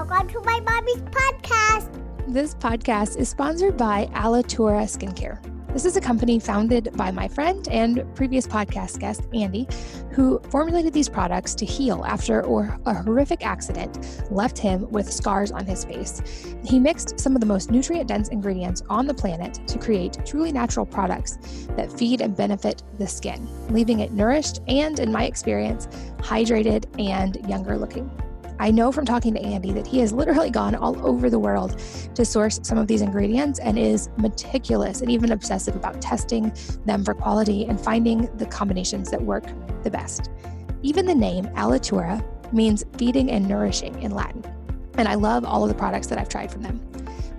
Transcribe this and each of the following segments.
Welcome to my mommy's podcast. This podcast is sponsored by Alitura Skincare. This is a company founded by my friend and previous podcast guest, Andy, who formulated these products to heal after a horrific accident left him with scars on his face. He mixed some of the most nutrient dense ingredients on the planet to create truly natural products that feed and benefit the skin, leaving it nourished and, in my experience, hydrated and younger looking. I know from talking to Andy that he has literally gone all over the world to source some of these ingredients and is meticulous and even obsessive about testing them for quality and finding the combinations that work the best. Even the name Alitura means feeding and nourishing in Latin. And I love all of the products that I've tried from them.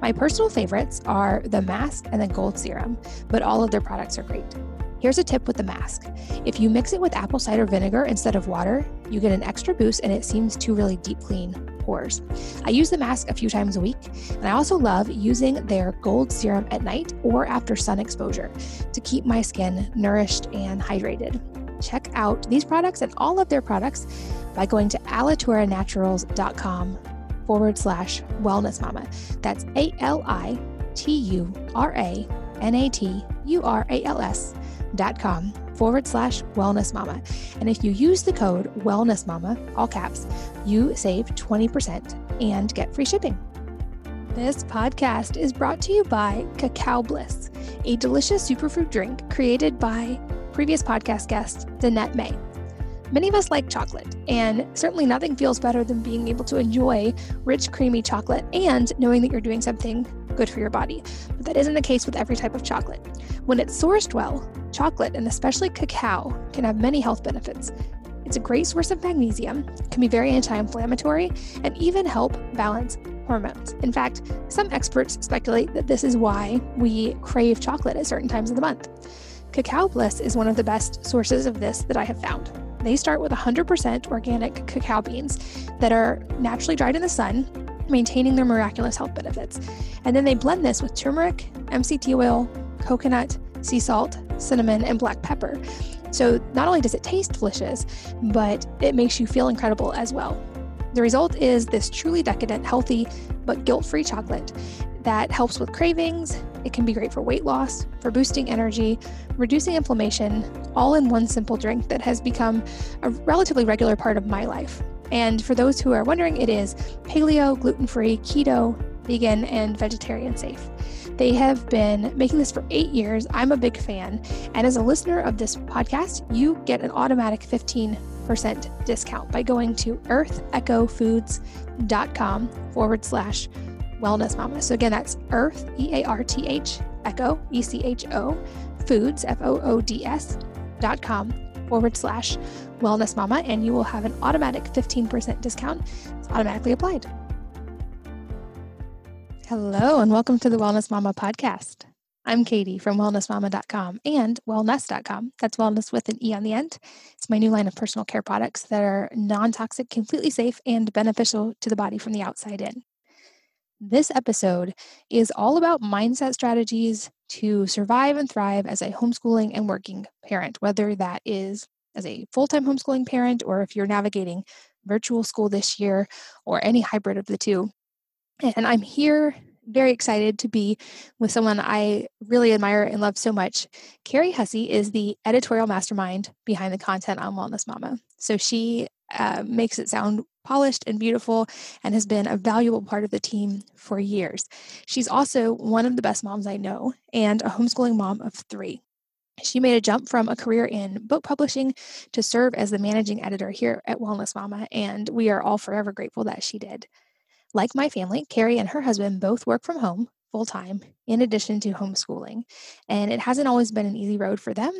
My personal favorites are the mask and the gold serum, but all of their products are great. Here's a tip with the mask. If you mix it with apple cider vinegar instead of water, you get an extra boost and it seems to really deep clean pores. I use the mask a few times a week, and I also love using their gold serum at night or after sun exposure to keep my skin nourished and hydrated. Check out these products and all of their products by going to alituraNaturals.com forward slash wellness mama. That's A L I T U R A N A T U R A L S com forward slash wellness mama. And if you use the code wellness mama, all caps, you save 20% and get free shipping. This podcast is brought to you by Cacao Bliss, a delicious superfood drink created by previous podcast guest, Danette May. Many of us like chocolate, and certainly nothing feels better than being able to enjoy rich, creamy chocolate and knowing that you're doing something good for your body. But that isn't the case with every type of chocolate. When it's sourced well, chocolate, and especially cacao, can have many health benefits. It's a great source of magnesium, can be very anti inflammatory, and even help balance hormones. In fact, some experts speculate that this is why we crave chocolate at certain times of the month. Cacao Bliss is one of the best sources of this that I have found. They start with 100% organic cacao beans that are naturally dried in the sun, maintaining their miraculous health benefits. And then they blend this with turmeric, MCT oil, coconut, sea salt, cinnamon, and black pepper. So not only does it taste delicious, but it makes you feel incredible as well. The result is this truly decadent, healthy, but guilt free chocolate that helps with cravings. It can be great for weight loss, for boosting energy, reducing inflammation, all in one simple drink that has become a relatively regular part of my life. And for those who are wondering, it is paleo, gluten free, keto, vegan, and vegetarian safe. They have been making this for eight years. I'm a big fan. And as a listener of this podcast, you get an automatic 15% discount by going to earthechofoods.com forward slash wellness mama. So again, that's earth, E A R T H, echo, E C H O, foods, F O O D S dot com forward slash wellness mama, and you will have an automatic 15% discount. It's automatically applied. Hello, and welcome to the Wellness Mama podcast. I'm Katie from wellnessmama.com and wellnesse.com. That's wellness with an E on the end. It's my new line of personal care products that are non toxic, completely safe, and beneficial to the body from the outside in. This episode is all about mindset strategies to survive and thrive as a homeschooling and working parent, whether that is as a full time homeschooling parent or if you're navigating virtual school this year or any hybrid of the two. And I'm here very excited to be with someone I really admire and love so much. Carrie Husse is the editorial mastermind behind the content on Wellness Mama. So she uh, makes it sound polished and beautiful and has been a valuable part of the team for years. She's also one of the best moms I know and a homeschooling mom of three. She made a jump from a career in book publishing to serve as the managing editor here at Wellness Mama, and we are all forever grateful that she did. Like my family, Carrie and her husband both work from home full time in addition to homeschooling. And it hasn't always been an easy road for them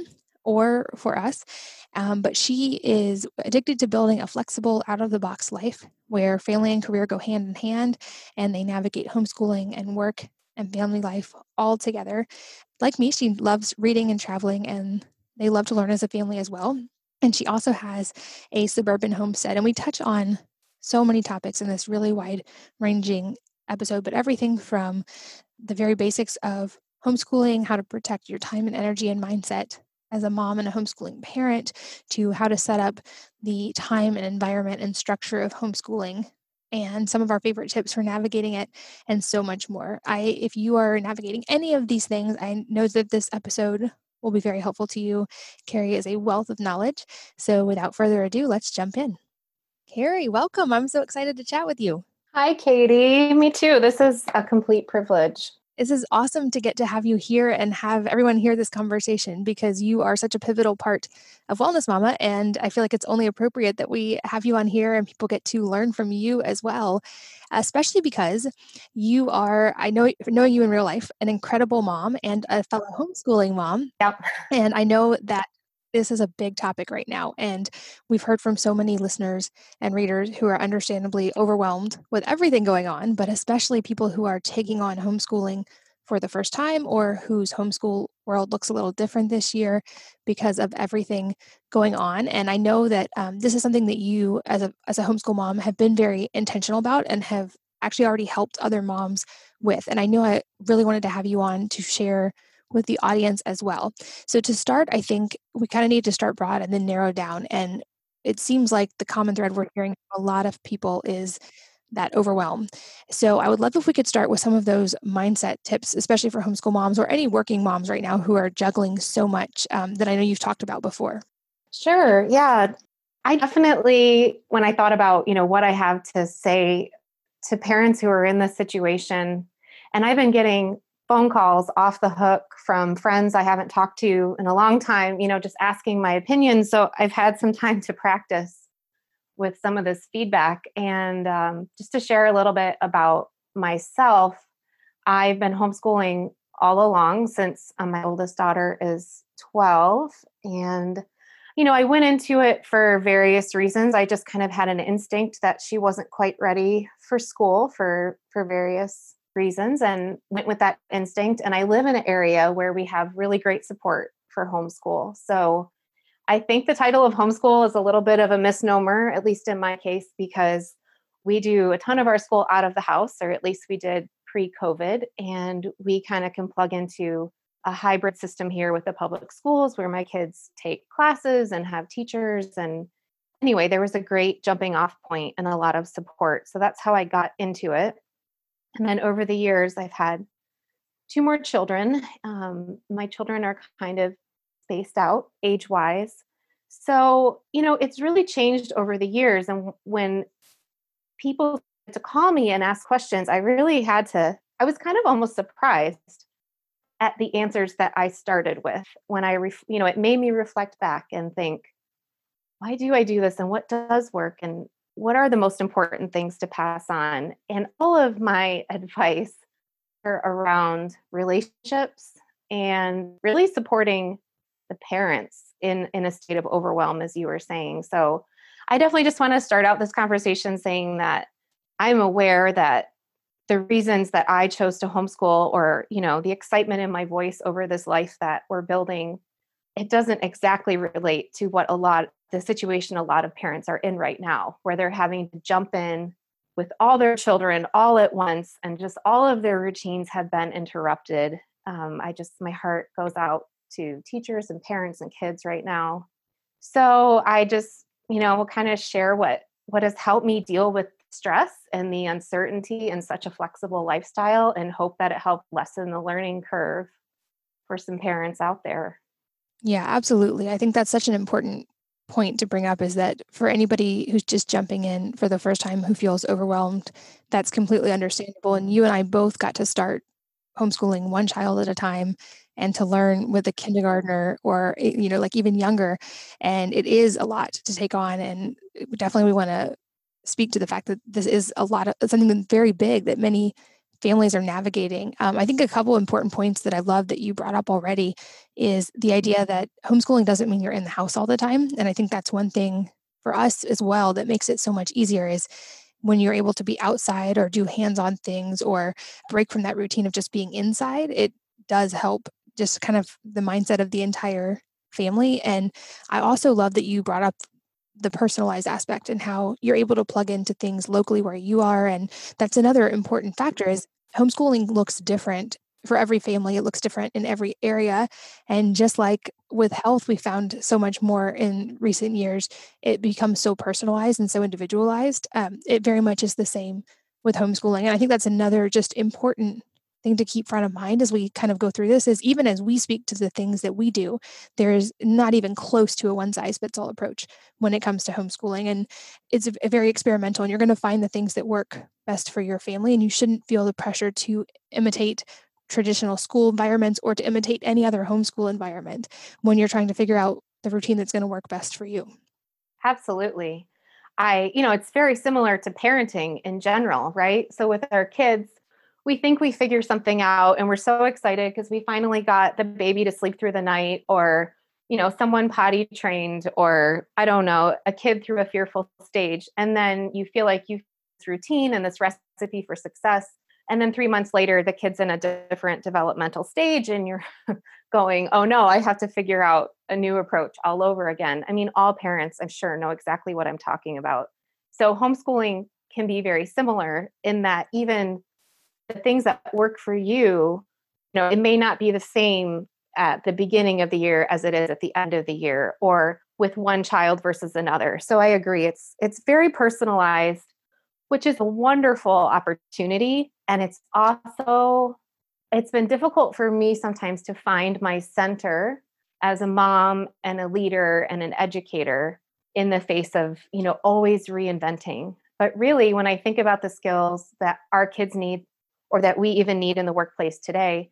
or for us. Um, but she is addicted to building a flexible, out of the box life where family and career go hand in hand and they navigate homeschooling and work and family life all together. Like me, she loves reading and traveling, and they love to learn as a family as well. And she also has a suburban homestead. And we touch on so many topics in this really wide ranging episode, but everything from the very basics of homeschooling, how to protect your time and energy and mindset as a mom and a homeschooling parent, to how to set up the time and environment and structure of homeschooling and some of our favorite tips for navigating it and so much more. I if you are navigating any of these things, I know that this episode will be very helpful to you. Carrie is a wealth of knowledge. So without further ado, let's jump in. Carrie, welcome. I'm so excited to chat with you. Hi, Katie. Me too. This is a complete privilege. This is awesome to get to have you here and have everyone hear this conversation because you are such a pivotal part of Wellness Mama. And I feel like it's only appropriate that we have you on here and people get to learn from you as well, especially because you are, I know, knowing you in real life, an incredible mom and a fellow homeschooling mom. Yep. And I know that this is a big topic right now. And we've heard from so many listeners and readers who are understandably overwhelmed with everything going on, but especially people who are taking on homeschooling for the first time or whose homeschool world looks a little different this year because of everything going on. And I know that um, this is something that you, as a, as a homeschool mom, have been very intentional about and have actually already helped other moms with. And I know I really wanted to have you on to share with the audience as well. So, to start, I think we kind of need to start broad and then narrow down. And it seems like the common thread we're hearing from a lot of people is that overwhelm. So, I would love if we could start with some of those mindset tips, especially for homeschool moms or any working moms right now who are juggling so much um, that I know you've talked about before. Sure. Yeah. I definitely, when I thought about, you know, what I have to say to parents who are in this situation, and I've been getting phone calls off the hook from friends I haven't talked to in a long time, you know, just asking my opinion. So I've had some time to practice with some of this feedback. And um, just to share a little bit about myself, I've been homeschooling all along since uh, my oldest daughter is 12. And, you know, I went into it for various reasons. I just kind of had an instinct that she wasn't quite ready for school for for various reasons and went with that instinct. And I live in an area where we have really great support for homeschool. So I think the title of homeschool is a little bit of a misnomer, at least in my case, because we do a ton of our school out of the house, or at least we did pre COVID. And we kind of can plug into a hybrid system here with the public schools where my kids take classes and have teachers. And anyway, there was a great jumping off point and a lot of support. So that's how I got into it. And then over the years, I've had two more children. Um, my children are kind of spaced out age wise. So, you know, it's really changed over the years. And when people to call me and ask questions, I really had to, I was kind of almost surprised at the answers that I started with when I, ref, you know, it made me reflect back and think, why do I do this and what does work and what are the most important things to pass on? And all of my advice are around relationships and really supporting the parents in in a state of overwhelm as you were saying. So I definitely just want to start out this conversation saying that I'm aware that the reasons that I chose to homeschool or, you know, the excitement in my voice over this life that we're building, it doesn't exactly relate to what a lot the situation a lot of parents are in right now, where they're having to jump in with all their children all at once and just all of their routines have been interrupted. Um, I just, my heart goes out to teachers and parents and kids right now. So I just, you know, kind of share what what has helped me deal with stress and the uncertainty in such a flexible lifestyle and hope that it helped lessen the learning curve for some parents out there. Yeah, absolutely. I think that's such an important point to bring up is that for anybody who's just jumping in for the first time who feels overwhelmed, that's completely understandable. And you and I both got to start homeschooling one child at a time and to learn with a kindergartner or eh, you know like even younger and it is a lot to take on and definitely we want to speak to the fact that this is a lot of something very big that many families are navigating. Um, I think a couple important points that I love that you brought up already is the idea that homeschooling doesn't mean you're in the house all the time. And I think that's one thing for us as well that makes it so much easier is when you're able to be outside or do hands-on things or break from that routine of just being inside, it does help just kind of the mindset of the entire family. And I also love that you brought up the personalized aspect and how you're able to plug into things locally where you are and that's another important factor is homeschooling looks different for every family. It looks different in every area. And just like with health, we found so much more in recent years, it becomes so personalized and so individualized. Um, it very much is the same with homeschooling. And I think that's another just important thing to keep front of mind as we kind of go through this is even as we speak to the things that we do there's not even close to a one size fits all approach when it comes to homeschooling and it's a, very experimental and you're going to find the things that work best for your family and you shouldn't feel the pressure to imitate traditional school environments or to imitate any other homeschool environment when you're trying to figure out the routine that's going to work best for you. Absolutely. I you know it's very similar to parenting in general right? So with our kids we think we figure something out and we're so excited because we finally got the baby to sleep through the night or you know someone potty trained or i don't know a kid through a fearful stage and then you feel like you've this routine and this recipe for success and then 3 months later the kid's in a different developmental stage and you're going oh no i have to figure out a new approach all over again. I mean all parents i'm sure know exactly what i'm talking about. So homeschooling can be very similar in that even things that work for you, you know, it may not be the same at the beginning of the year as it is at the end of the year or with one child versus another. So I agree it's it's very personalized, which is a wonderful opportunity and it's also it's been difficult for me sometimes to find my center as a mom and a leader and an educator in the face of, you know, always reinventing. But really when I think about the skills that our kids need or that we even need in the workplace today,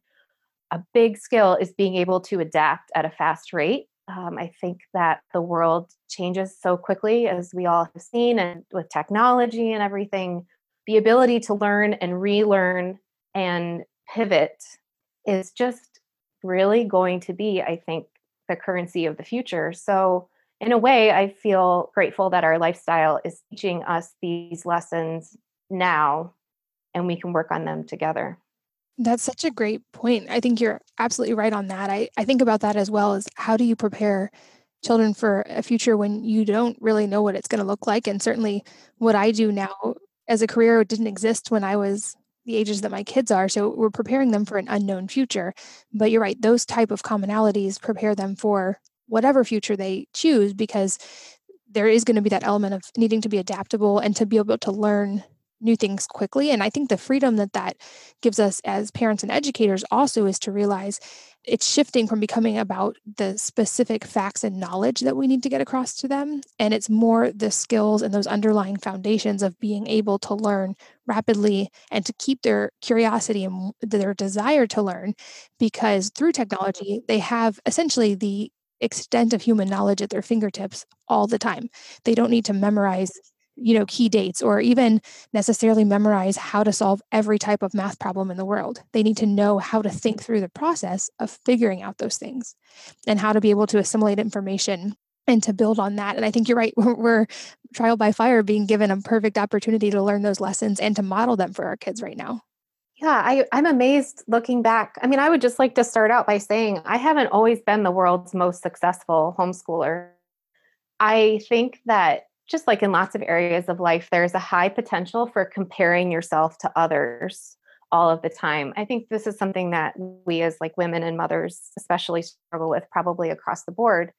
a big skill is being able to adapt at a fast rate. Um, I think that the world changes so quickly, as we all have seen, and with technology and everything, the ability to learn and relearn and pivot is just really going to be, I think, the currency of the future. So, in a way, I feel grateful that our lifestyle is teaching us these lessons now and we can work on them together. That's such a great point. I think you're absolutely right on that. I, I think about that as well as how do you prepare children for a future when you don't really know what it's going to look like? And certainly what I do now as a career didn't exist when I was the ages that my kids are. So we're preparing them for an unknown future. But you're right, those type of commonalities prepare them for whatever future they choose because there is going to be that element of needing to be adaptable and to be able to learn new things quickly. And I think the freedom that that gives us as parents and educators also is to realize it's shifting from becoming about the specific facts and knowledge that we need to get across to them. And it's more the skills and those underlying foundations of being able to learn rapidly and to keep their curiosity and their desire to learn. Because through technology, mm-hmm. they have essentially the extent of human knowledge at their fingertips all the time. They don't need to memorize you know key dates or even necessarily memorize how to solve every type of math problem in the world they need to know how to think through the process of figuring out those things and how to be able to assimilate information and to build on that and i think you're right we're, trial by fire being given a perfect opportunity to learn those lessons and to model them for our kids right now yeah, I, I'm amazed looking back. I mean, I would just like to start out by saying I haven't always been the world's most successful homeschooler. I think that just like in lots of areas of life, there's a high potential for comparing yourself to others all of the time. I think this is something that we as like women and mothers especially struggle with probably across the board.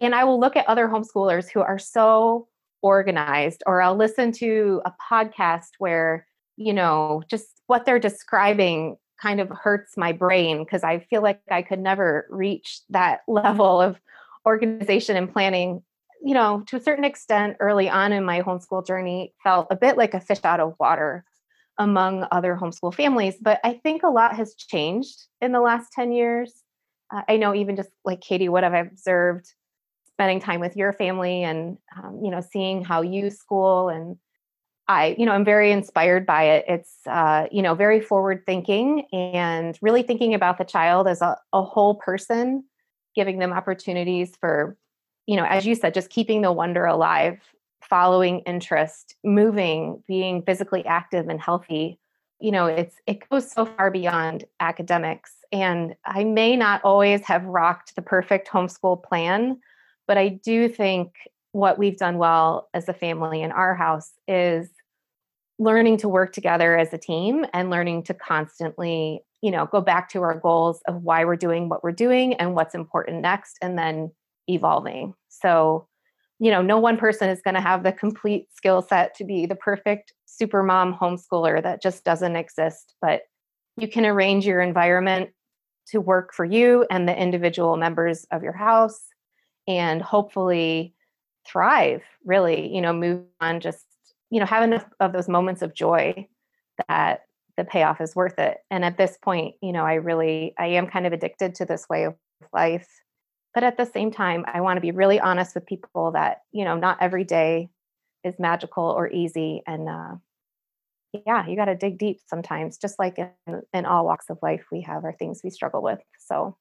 And I will look at other homeschoolers who are so organized or I'll listen to a podcast where, you know, just what they're describing kind of hurts my brain because I feel like I could never reach that level of organization and planning you know, to a certain extent, early on in my homeschool journey, felt a bit like a fish out of water among other homeschool families. But I think a lot has changed in the last 10 years. Uh, I know even just like Katie, what I've observed spending time with your family and, um, you know, seeing how you school and I, you know, I'm very inspired by it. It's, uh, you know, very forward thinking and really thinking about the child as a, a whole person, giving them opportunities for you know, as you said, just keeping the wonder alive, following interest, moving, being physically active and healthy. You know, it's it goes so far beyond academics. And I may not always have rocked the perfect homeschool plan, but I do think what we've done well as a family in our house is learning to work together as a team and learning to constantly you know, go back to our goals of why we're doing what we're doing and what's important next, and then evolving. So, you know, no one person is going to have the complete skill set to be the perfect super mom homeschooler. That just doesn't exist, but you can arrange your environment to work for you and the individual members of your house and hopefully thrive really you know move on just you know have enough of those moments of joy that the payoff is worth it. And at this point you know i really i am kind of addicted to this way of life but at the same time i want to be really honest with people that you know not every day is magical or easy and uh, yeah you got to dig deep sometimes just like in, in all walks of life we have our things we struggle with so.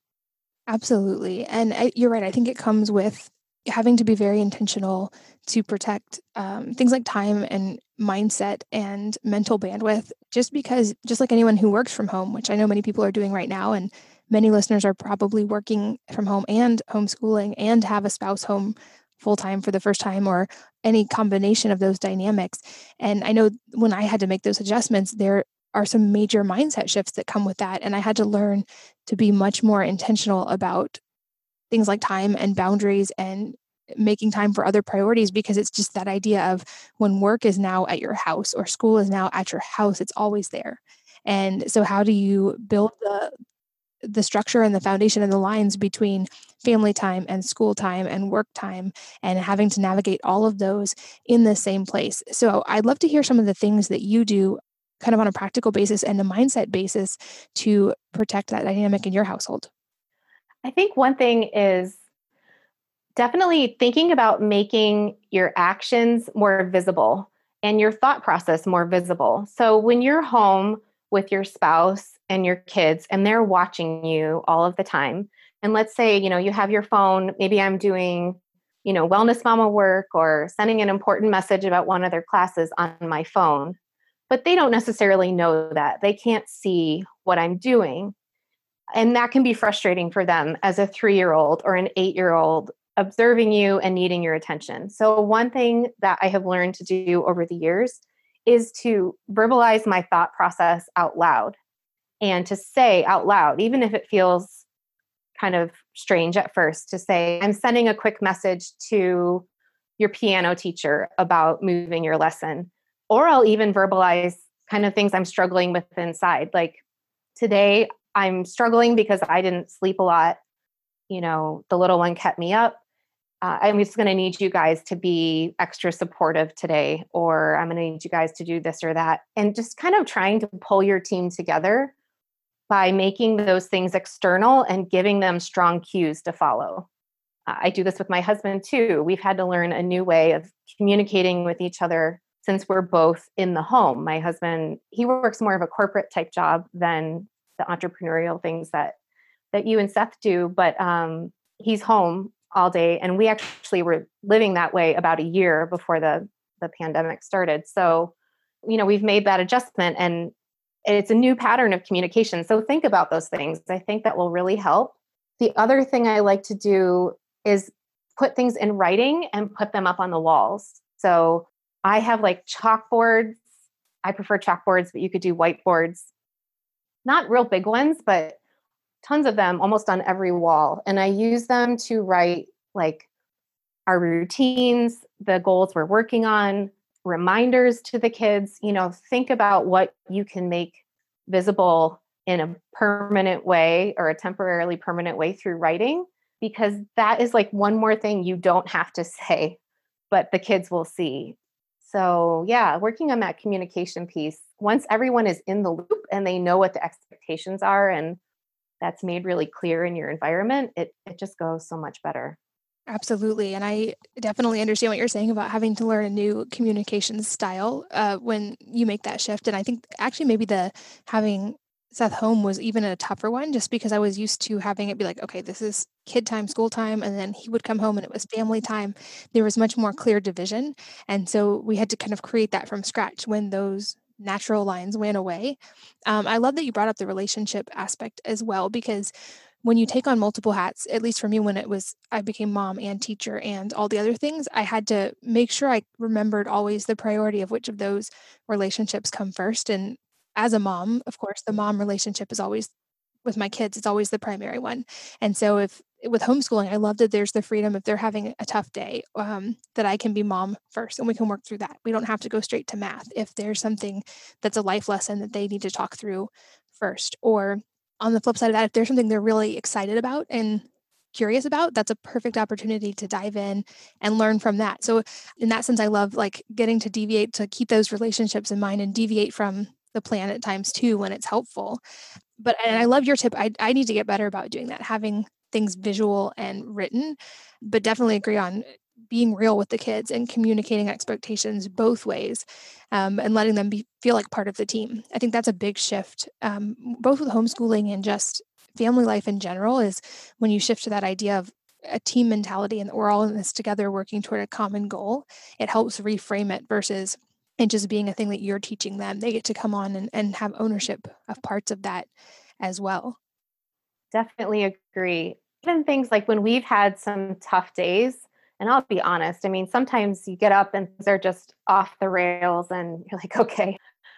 Absolutely and I, you're right i think it comes with having to be very intentional to protect um, things like time and mindset and mental bandwidth just because just like anyone who works from home which i know many people are doing right now and many listeners are probably working from home and homeschooling and have a spouse home full time for the first time or any combination of those dynamics. And i know when i had to make those adjustments there are some major mindset shifts that come with that and i had to learn to be much more intentional about things like time and boundaries and making time for other priorities because it's just that idea of when work is now at your house or school is now at your house it's always there. And so how do you build the the structure and the foundation and the lines between family time and school time and work time and having to navigate all of those in the same place so i'd love to hear some of the things that you do kind of on a practical basis and a mindset basis to protect that dynamic in your household I think one thing is definitely thinking about making your actions more visible and your thought process more visible. So when you're home with your spouse and your kids and they're watching you all of the time, and let's say, you know, you have your phone, maybe I'm doing, you know, wellness mama work or sending an important message about one of their classes on my phone, but they don't necessarily know that. They can't see what I'm doing. And that can be frustrating for them as a three year old or an eight year old observing you and needing your attention. So, one thing that I have learned to do over the years is to verbalize my thought process out loud and to say out loud, even if it feels kind of strange at first, to say, I'm sending a quick message to your piano teacher about moving your lesson. Or I'll even verbalize kind of things I'm struggling with inside. Like today, I'm struggling because I didn't sleep a lot. You know, the little one kept me up. Uh, I'm just going to need you guys to be extra supportive today, or I'm going to need you guys to do this or that. And just kind of trying to pull your team together by making those things external and giving them strong cues to follow. I do this with my husband too. We've had to learn a new way of communicating with each other since we're both in the home. My husband, he works more of a corporate type job than the entrepreneurial things that that you and Seth do, but um, he's home all day, and we actually were living that way about a year before the the pandemic started. So, you know, we've made that adjustment, and it's a new pattern of communication. So think about those things. I think that will really help. The other thing I like to do is put things in writing and put them up on the walls. So I have like chalkboards. I prefer chalkboards, but you could do whiteboards not real big ones, but tons of them almost on every wall. And I use them to write like our routines, the goals we're working on, reminders to the kids. You know, think about what you can make visible in a permanent way or a temporarily permanent way through writing, because that is like one more thing you don't have to say, but the kids will see. So, yeah, working on that communication piece once everyone is in the loop and they know what the expectations are and that's made really clear in your environment, it it just goes so much better. Absolutely. And I definitely understand what you're saying about having to learn a new communication style uh, when you make that shift. And I think actually maybe the having Seth home was even a tougher one just because I was used to having it be like, okay, this is kid time, school time, and then he would come home and it was family time. There was much more clear division. And so we had to kind of create that from scratch when those natural lines went away. Um, I love that you brought up the relationship aspect as well because when you take on multiple hats, at least for me, when it was I became mom and teacher and all the other things, I had to make sure I remembered always the priority of which of those relationships come first. And as a mom, of course, the mom relationship is always with my kids, it's always the primary one. And so if with homeschooling, I love that there's the freedom if they're having a tough day, um, that I can be mom first and we can work through that. We don't have to go straight to math if there's something that's a life lesson that they need to talk through first. Or on the flip side of that, if there's something they're really excited about and curious about, that's a perfect opportunity to dive in and learn from that. So in that sense, I love like getting to deviate to keep those relationships in mind and deviate from the plan at times too when it's helpful. But and I love your tip. I I need to get better about doing that, having things visual and written, but definitely agree on being real with the kids and communicating expectations both ways um, and letting them be, feel like part of the team. I think that's a big shift, um, both with homeschooling and just family life in general, is when you shift to that idea of a team mentality and that we're all in this together working toward a common goal, it helps reframe it versus it just being a thing that you're teaching them. They get to come on and, and have ownership of parts of that as well. Definitely agree. Even things like when we've had some tough days, and I'll be honest, I mean, sometimes you get up and things are just off the rails, and you're like, okay,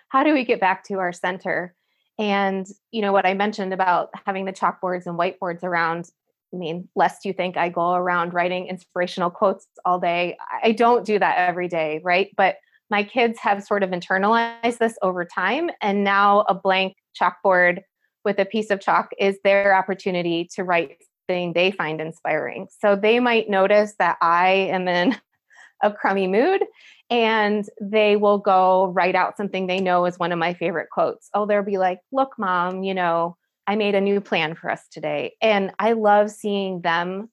how do we get back to our center? And, you know, what I mentioned about having the chalkboards and whiteboards around, I mean, lest you think I go around writing inspirational quotes all day. I don't do that every day, right? But my kids have sort of internalized this over time. And now a blank chalkboard with a piece of chalk is their opportunity to write thing they find inspiring. So they might notice that I am in a crummy mood and they will go write out something they know is one of my favorite quotes. Oh, they'll be like, Look, mom, you know, I made a new plan for us today. And I love seeing them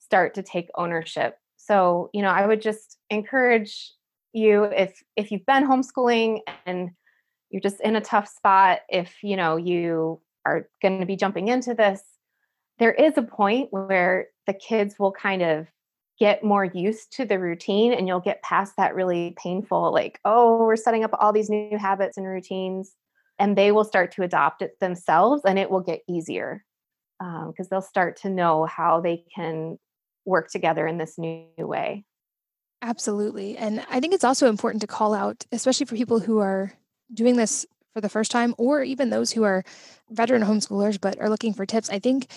start to take ownership. So, you know, I would just encourage you if if you've been homeschooling and you're just in a tough spot, if you know you are going to be jumping into this, there is a point where the kids will kind of get more used to the routine and you'll get past that really painful, like, oh, we're setting up all these new habits and routines. And they will start to adopt it themselves and it will get easier because um, they'll start to know how they can work together in this new way. Absolutely. And I think it's also important to call out, especially for people who are doing this for the first time, or even those who are veteran homeschoolers but are looking for tips, I think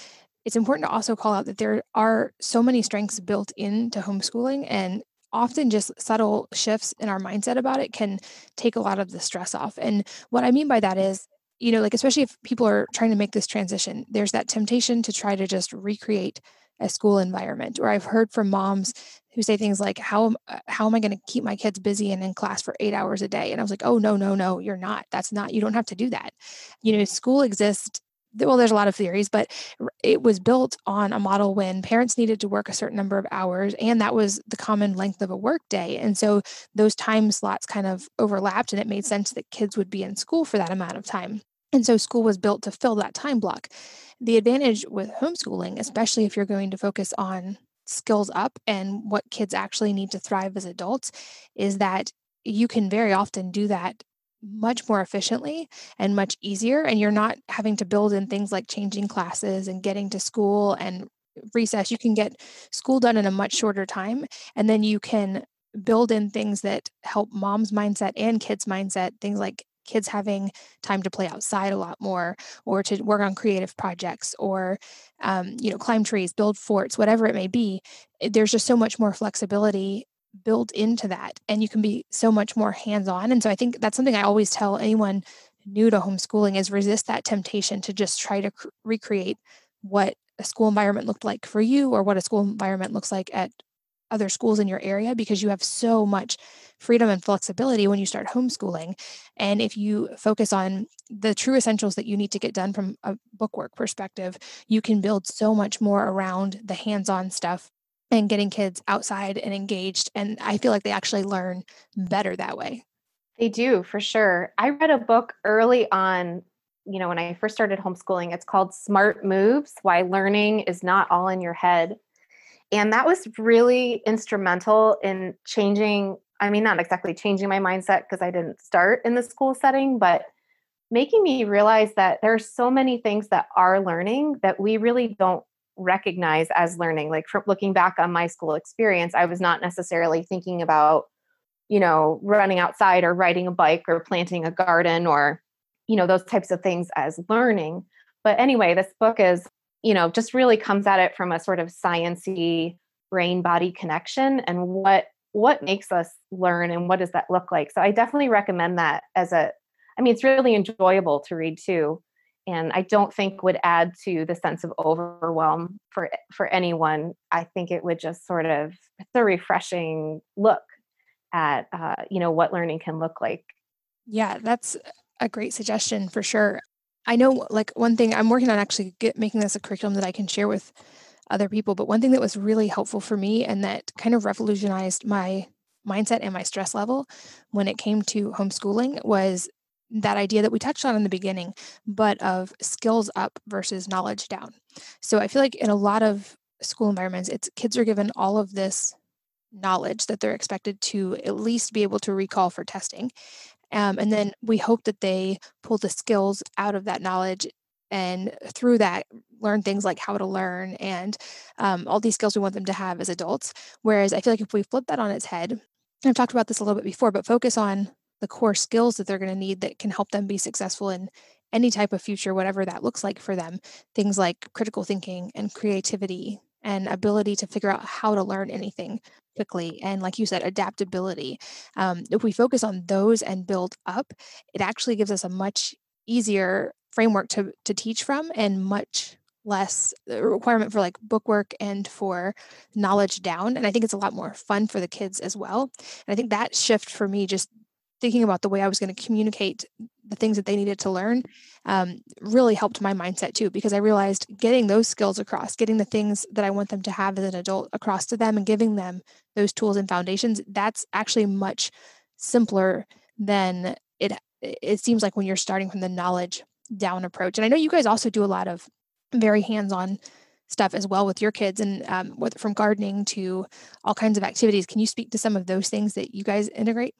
it's important to also call out that there are so many strengths built into homeschooling and often just subtle shifts in our mindset about it can take a lot of the stress off. And what I mean by that is, you know, like especially if people are trying to make this transition, there's that temptation to try to just recreate a school environment. Or I've heard from moms who say things like how uh, how am i going to keep my kids busy and in class for 8 hours a day and i was like oh no no no you're not that's not you don't have to do that you know school exists well there's a lot of theories but it was built on a model when parents needed to work a certain number of hours and that was the common length of a work day and so those time slots kind of overlapped and it made sense that kids would be in school for that amount of time and so school was built to fill that time block. The advantage with homeschooling especially if you're going to focus on skills up and what kids actually need to thrive as adults is that you can very often do that much more efficiently and much easier and you're not having to build in things like changing classes and getting to school and recess. You can get school done in a much shorter time and then you can build in things that help mom's mindset and kids mindset things like kids having time to play outside a lot more or to work on creative projects or um, you know climb trees build forts whatever it may be. There's just so much more flexibility built into that and you can be so much more hands-on and so i think that's something i always tell anyone new to homeschooling is resist that temptation to just try to cr- recreate what a school environment looked like for you or what a school environment looks like at other schools in your area because you have so much freedom and flexibility when you start homeschooling. And if you focus on the true essentials that you need to get done from a bookwork perspective, you can build so much more around the hands on stuff and getting kids outside and engaged. And I feel like they actually learn better that way. They do, for sure. I read a book early on you know, when I first started homeschooling, it's called Smart Moves Why Learning is Not All in Your Head. And that was really instrumental in changing, I mean, not exactly changing my mindset because I didn't start in the school setting, but making me realize that there are so many things that are learning that we really don't recognize as learning. Like from looking back on my school experience, I was not necessarily thinking about, you know, running outside or riding a bike or planting a garden or you know those types of things as learning but anyway this book is you know just really comes at it from a sort of sciency brain body connection and what what makes us learn and what does that look like so i definitely recommend that as a i mean it's really enjoyable to read too and i don't think would add to the sense of overwhelm for for anyone i think it would just sort of it's a refreshing look at uh, you know what learning can look like yeah that's a great suggestion for sure i know like one thing i'm working on actually get, making this a curriculum that i can share with other people. But one thing that was really helpful for me and that kind of revolutionized my mindset and my stress level when it came to homeschooling was that idea that we touched on in the beginning, but of skills up versus knowledge down. So I feel like in a lot of school environments, it's kids are given all of this knowledge that they're expected to at least be able to recall for testing. Um, and then we hope that they pull the skills out of that knowledge and through that learn things like how to learn and um, all these skills we want them to have as adults whereas i feel like if we flip that on its head i've talked about this a little bit before but focus on the core skills that they're going to need that can help them be successful in any type of future whatever that looks like for them things like critical thinking and creativity and ability to figure out how to learn anything quickly and like you said adaptability. Um, if we focus on those and build up it actually gives us a much easier framework to to teach from and much less requirement for like bookwork and for knowledge down and i think it's a lot more fun for the kids as well. And i think that shift for me just thinking about the way i was going to communicate the things that they needed to learn um, really helped my mindset too because i realized getting those skills across getting the things that i want them to have as an adult across to them and giving them those tools and foundations that's actually much simpler than it it seems like when you're starting from the knowledge down approach. And I know you guys also do a lot of very hands on stuff as well with your kids and um, with, from gardening to all kinds of activities. Can you speak to some of those things that you guys integrate?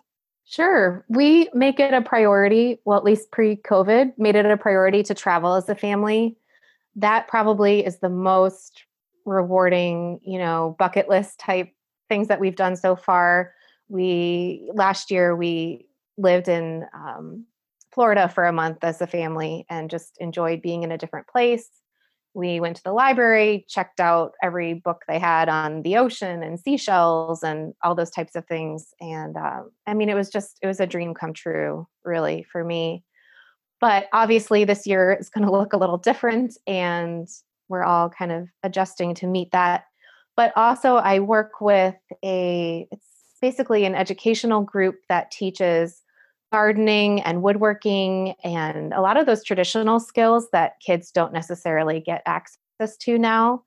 Sure. We make it a priority, well, at least pre COVID, made it a priority to travel as a family. That probably is the most rewarding, you know, bucket list type things that we've done so far. We last year we lived in um, Florida for a month as a family and just enjoyed being in a different place. We went to the library, checked out every book they had on the ocean and seashells and all those types of things. And uh, I mean, it was just, it was a dream come true, really, for me. But obviously, this year is going to look a little different, and we're all kind of adjusting to meet that. But also, I work with a, it's basically an educational group that teaches gardening and woodworking and a lot of those traditional skills that kids don't necessarily get access to now.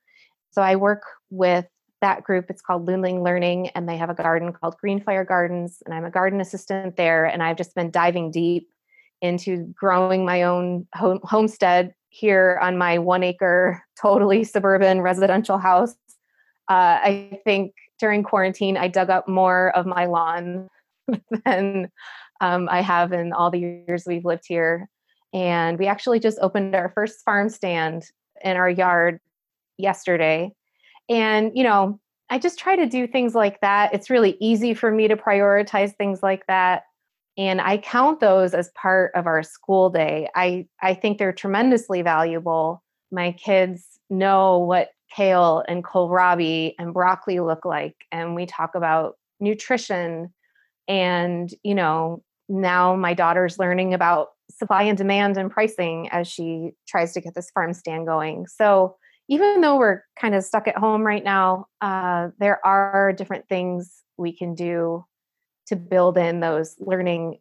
So I work with that group. It's called Loonling Learning, and they have a garden called Greenfire Gardens, and I'm a garden assistant there. And I've just been diving deep into growing my own home- homestead here on my one acre, totally suburban residential house. Uh, I think during quarantine, I dug up more of my lawn than um, I have in all the years we've lived here. And we actually just opened our first farm stand in our yard yesterday. And, you know, I just try to do things like that. It's really easy for me to prioritize things like that. And I count those as part of our school day. I, I think they're tremendously valuable. My kids know what kale and kohlrabi and broccoli look like. And we talk about nutrition and, you know, now my daughter's learning about supply and demand and pricing as she tries to get this farm stand going. So even though we're kind of stuck at home right now, uh, there are different things we can do to build in those learning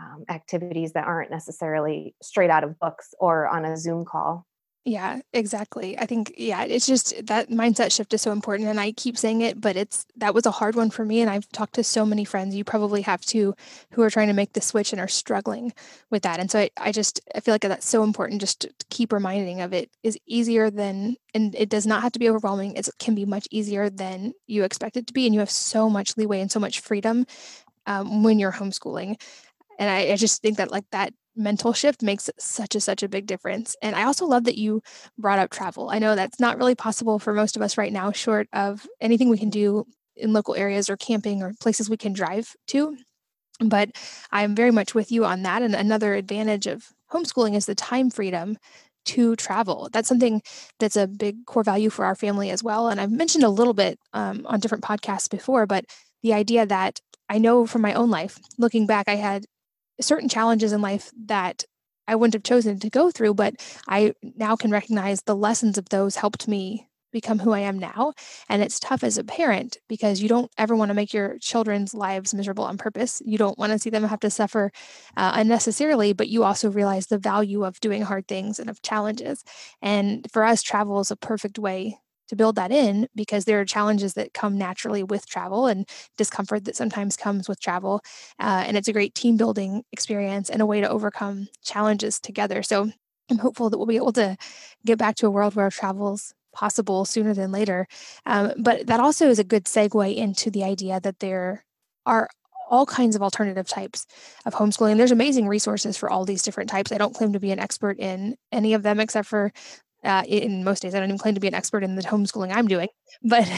um, activities that aren't necessarily straight out of books or on a Zoom call. Yeah, exactly. I think, yeah, it's just that mindset shift is so important. And I keep saying it, but it's that was a hard one for me. And I've talked to so many friends, you probably have too, who are trying to make the switch and are struggling with that. And so I, I just, I feel like that's so important just to keep reminding of it is easier than, and it does not have to be overwhelming. It can be much easier than you expect it to be. And you have so much leeway and so much freedom um, when you're homeschooling. And I, I just think that like that mental shift makes such a such a big difference and i also love that you brought up travel i know that's not really possible for most of us right now short of anything we can do in local areas or camping or places we can drive to but i'm very much with you on that and another advantage of homeschooling is the time freedom to travel. That's something that's a big core value for our family as well. And I've mentioned a little bit um, on different podcasts before, but the idea that I know from my own life, looking back, I had certain challenges in life that I wouldn't have chosen to go through, but I now can recognize the lessons of those helped me become who I am now. And it's tough as a parent because you don't ever want to make your children's lives miserable on purpose. You don't want to see them have to suffer uh, unnecessarily, but you also realize the value of doing hard things and of challenges. And for us, travel is a perfect way to build that in because there are challenges that come naturally with travel and discomfort that sometimes comes with travel. Uh, and it's a great team building experience and a way to overcome challenges together. So I'm hopeful that we'll be able to get back to a world where travel's possible sooner than later. Um, but that also is a good segue into the idea that there are all kinds of alternative types of homeschooling. There's amazing resources for all these different types. I don't claim to be an expert in any of them except for uh, in most days. I don't even claim to be an expert in the homeschooling I'm doing, but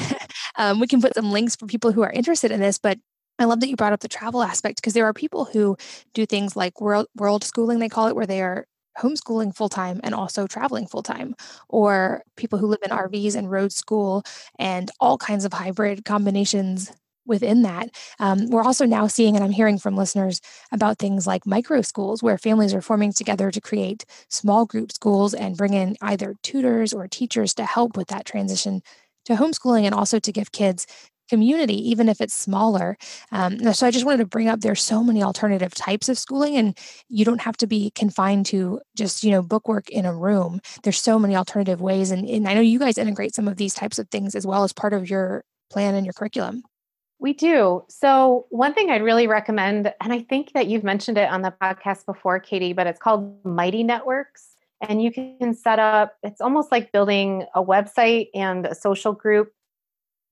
um, we can put some links for people who are interested in this. But I love that you brought up the travel aspect because there are people who do things like world world schooling, they call it, where they are homeschooling full time and also traveling full time, or people who live in RVs and road school and all kinds of hybrid combinations within that. Um, we're also now seeing, and I'm hearing from listeners about things like micro schools where families are forming together to create small group schools and bring in either tutors or teachers to help with that transition to homeschooling and also to give kids community, even if it's smaller. Um, so I just wanted to bring up there's so many alternative types of schooling, and you don't have to be confined to just you know bookwork in a room. There's so many alternative ways, and, and I know you guys integrate some of these types of things as well as part of your plan and your curriculum. We do. So, one thing I'd really recommend, and I think that you've mentioned it on the podcast before, Katie, but it's called Mighty Networks. And you can set up, it's almost like building a website and a social group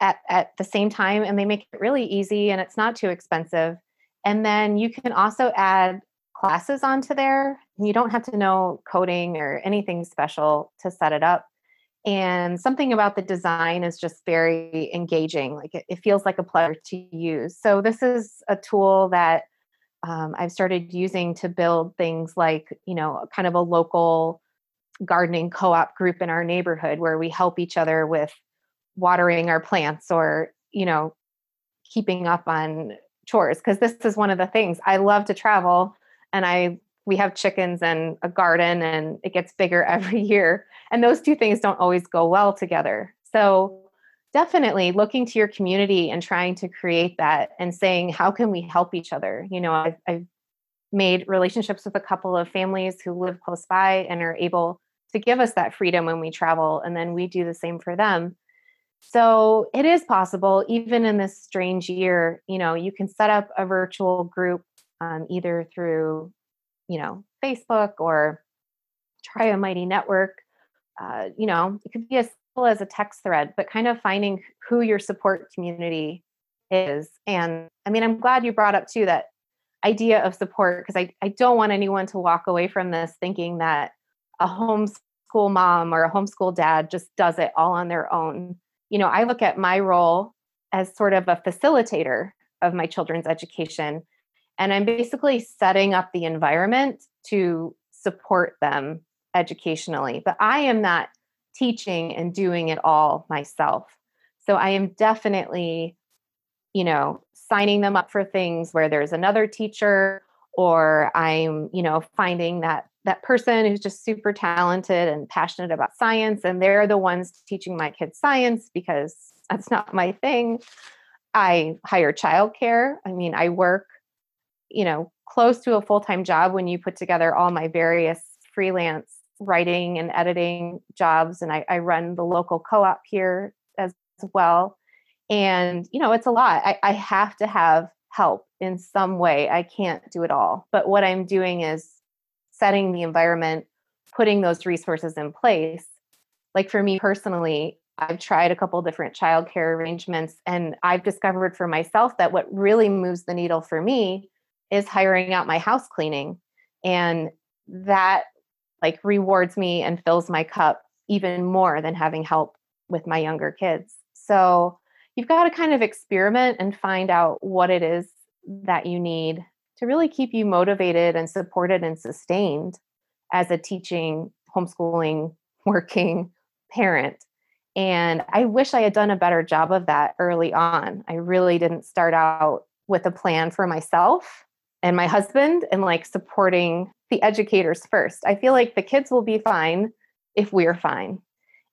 at, at the same time and they make it really easy and it's not too expensive and then you can also add classes onto there you don't have to know coding or anything special to set it up and something about the design is just very engaging like it, it feels like a pleasure to use. So this is a tool that um, i've started using to build things like you know kind of a local gardening co-op group in our neighborhood where we help each other with watering our plants or you know keeping up on chores because this is one of the things. I love to travel and i we have chickens and a garden and it gets bigger every year. And those two things don't always go well together. So definitely looking to your community and trying to create that and saying how can we help each other? You know i've, I've made relationships with a couple of families who live close by and are able to give us that freedom when we travel and then we do the same for them. So it is possible, even in this strange year, you know, you can set up a virtual group um, either through, you know, Facebook or try a mighty network. Uh, you know, it could be as simple as a text thread, but kind of finding who your support community is. And I mean, I'm glad you brought up too that idea of support because I, I don't want anyone to walk away from this thinking that a homeschool mom or a homeschool dad just does it all on their own you know, I look at my role as sort of a facilitator of my children's education. And I'm basically setting up the environment to support them educationally. But I am not teaching and doing it all myself. So I am definitely, you know, signing them up for things where there's another teacher or I'm, you know, finding that that person who's just super talented and passionate about science and they're the ones teaching my kids science because that's not my thing i hire childcare i mean i work you know close to a full-time job when you put together all my various freelance writing and editing jobs and i, I run the local co-op here as well. And you know it's a lot. I, I have to have help in some way. I can't do it all. But what i'm doing is setting the environment, putting those resources in place. Like for me personally, I've tried a couple different childcare arrangements and I've discovered for myself that what really moves the needle for me is hiring out my house cleaning. And that like rewards me and fills my cup even more than having help with my younger kids. So you've got to kind of experiment and find out what it is that you need to really keep you motivated and supported and sustained as a teaching, homeschooling, working parent. And I wish I had done a better job of that early on. I really didn't start out with a plan for myself and my husband and like supporting the educators first. I feel like the kids will be fine if we're fine.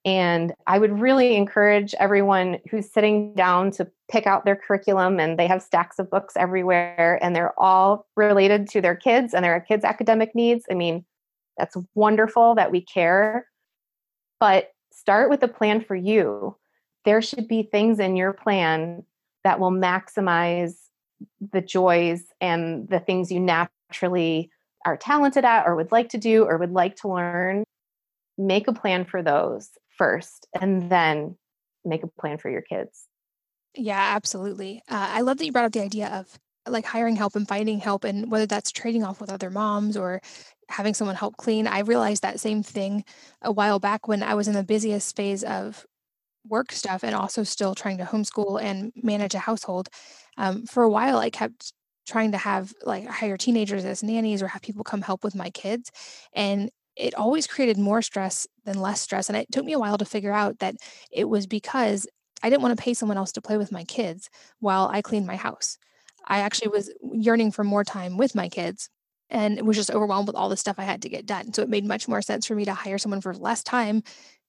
And I would really encourage everyone who's sitting down to pick out their curriculum and they have stacks of books everywhere and they're all related to their kids and their kids' academic needs. I mean, that's wonderful that we care. But start with a plan for you. There should be things in your plan that will maximize the joys and the things you naturally are talented at or would like to do or would like to learn. Make a plan for those first and then make a plan for your kids. Yeah, absolutely. Uh, I love that you brought up the idea of like hiring help and finding help, and whether that's trading off with other moms or having someone help clean. I realized that same thing a while back when I was in the busiest phase of work stuff and also still trying to homeschool and manage a household. Um, for a while, I kept trying to have like hire teenagers as nannies or have people come help with my kids. And it always created more stress than less stress. And it took me a while to figure out that it was because I didn't want to pay someone else to play with my kids while I cleaned my house. I actually was yearning for more time with my kids and was just overwhelmed with all the stuff I had to get done. So it made much more sense for me to hire someone for less time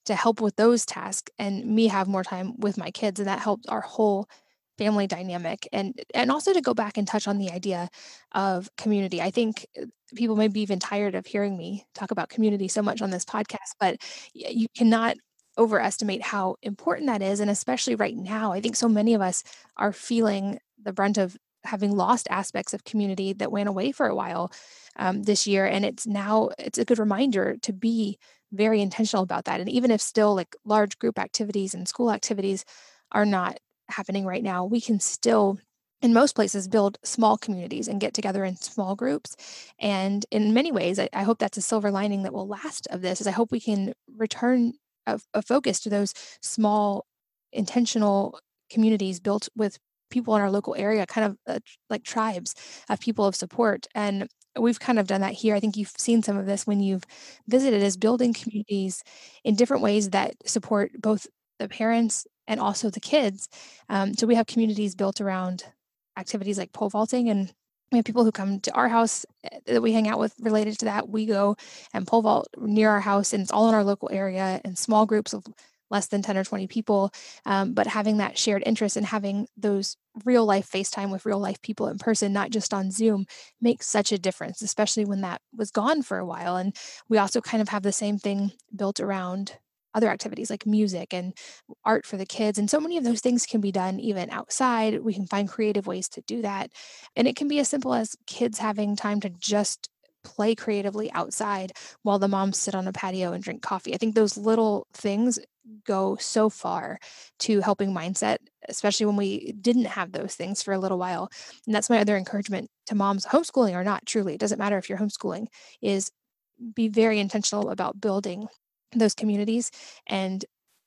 to help with those tasks and me have more time with my kids. And that helped our whole family dynamic and and also to go back and touch on the idea of community. I think uh, people may be even tired of hearing me talk about community so much on this podcast, but you cannot overestimate how important that is and especially right now i think so many of us are feeling the brunt of having lost aspects of community that went away for a while um, this year and it's now it's a good reminder to be very intentional about that and even if still like large group activities and school activities are not happening right now we can still in most places build small communities and get together in small groups. And in many ways I, I, hope that's a silver lining that will last of this is i hope we can return a, a focus to those small intentional communities built with people in our local area kind of uh, like tribes of people of support. And we've kind of done that here. I think you've seen some of this when you've visited is building communities in different ways that support both the parents and also the kids um, so we have communities built around activities like pole vaulting and we have people who come to our house eh, that we hang out with related to that. We go and pole vault near our house, and it's all in our local area in small groups of less than 10 or 20 people. Um, but having that shared interest and having those real life FaceTime with real life people in person, not just on Zoom, makes such a difference, especially when that was gone for a while. And we also kind of have the same thing built around other activities like music and art for the kids. And so many of those things can be done even outside. We can find creative ways to do that. And it can be as simple as kids having time to just play creatively outside while the moms sit on a patio and drink coffee. I think those little things go so far to helping mindset, especially when we didn't have those things for a little while. And that's my other encouragement to moms, homeschooling or not, truly, it doesn't matter if you're homeschooling, is be very intentional about building those communities and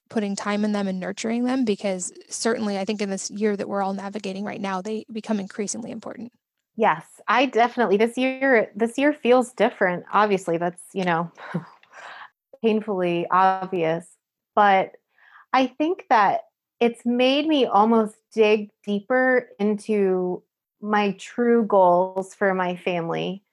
putting time in them and nurturing them because certainly I think in this year that we're all navigating right now, they become increasingly important. Yes, I definitely this year this year feels different. Obviously, that's, you know, painfully obvious, but I think that it's made me almost dig deeper into my true goals for my family.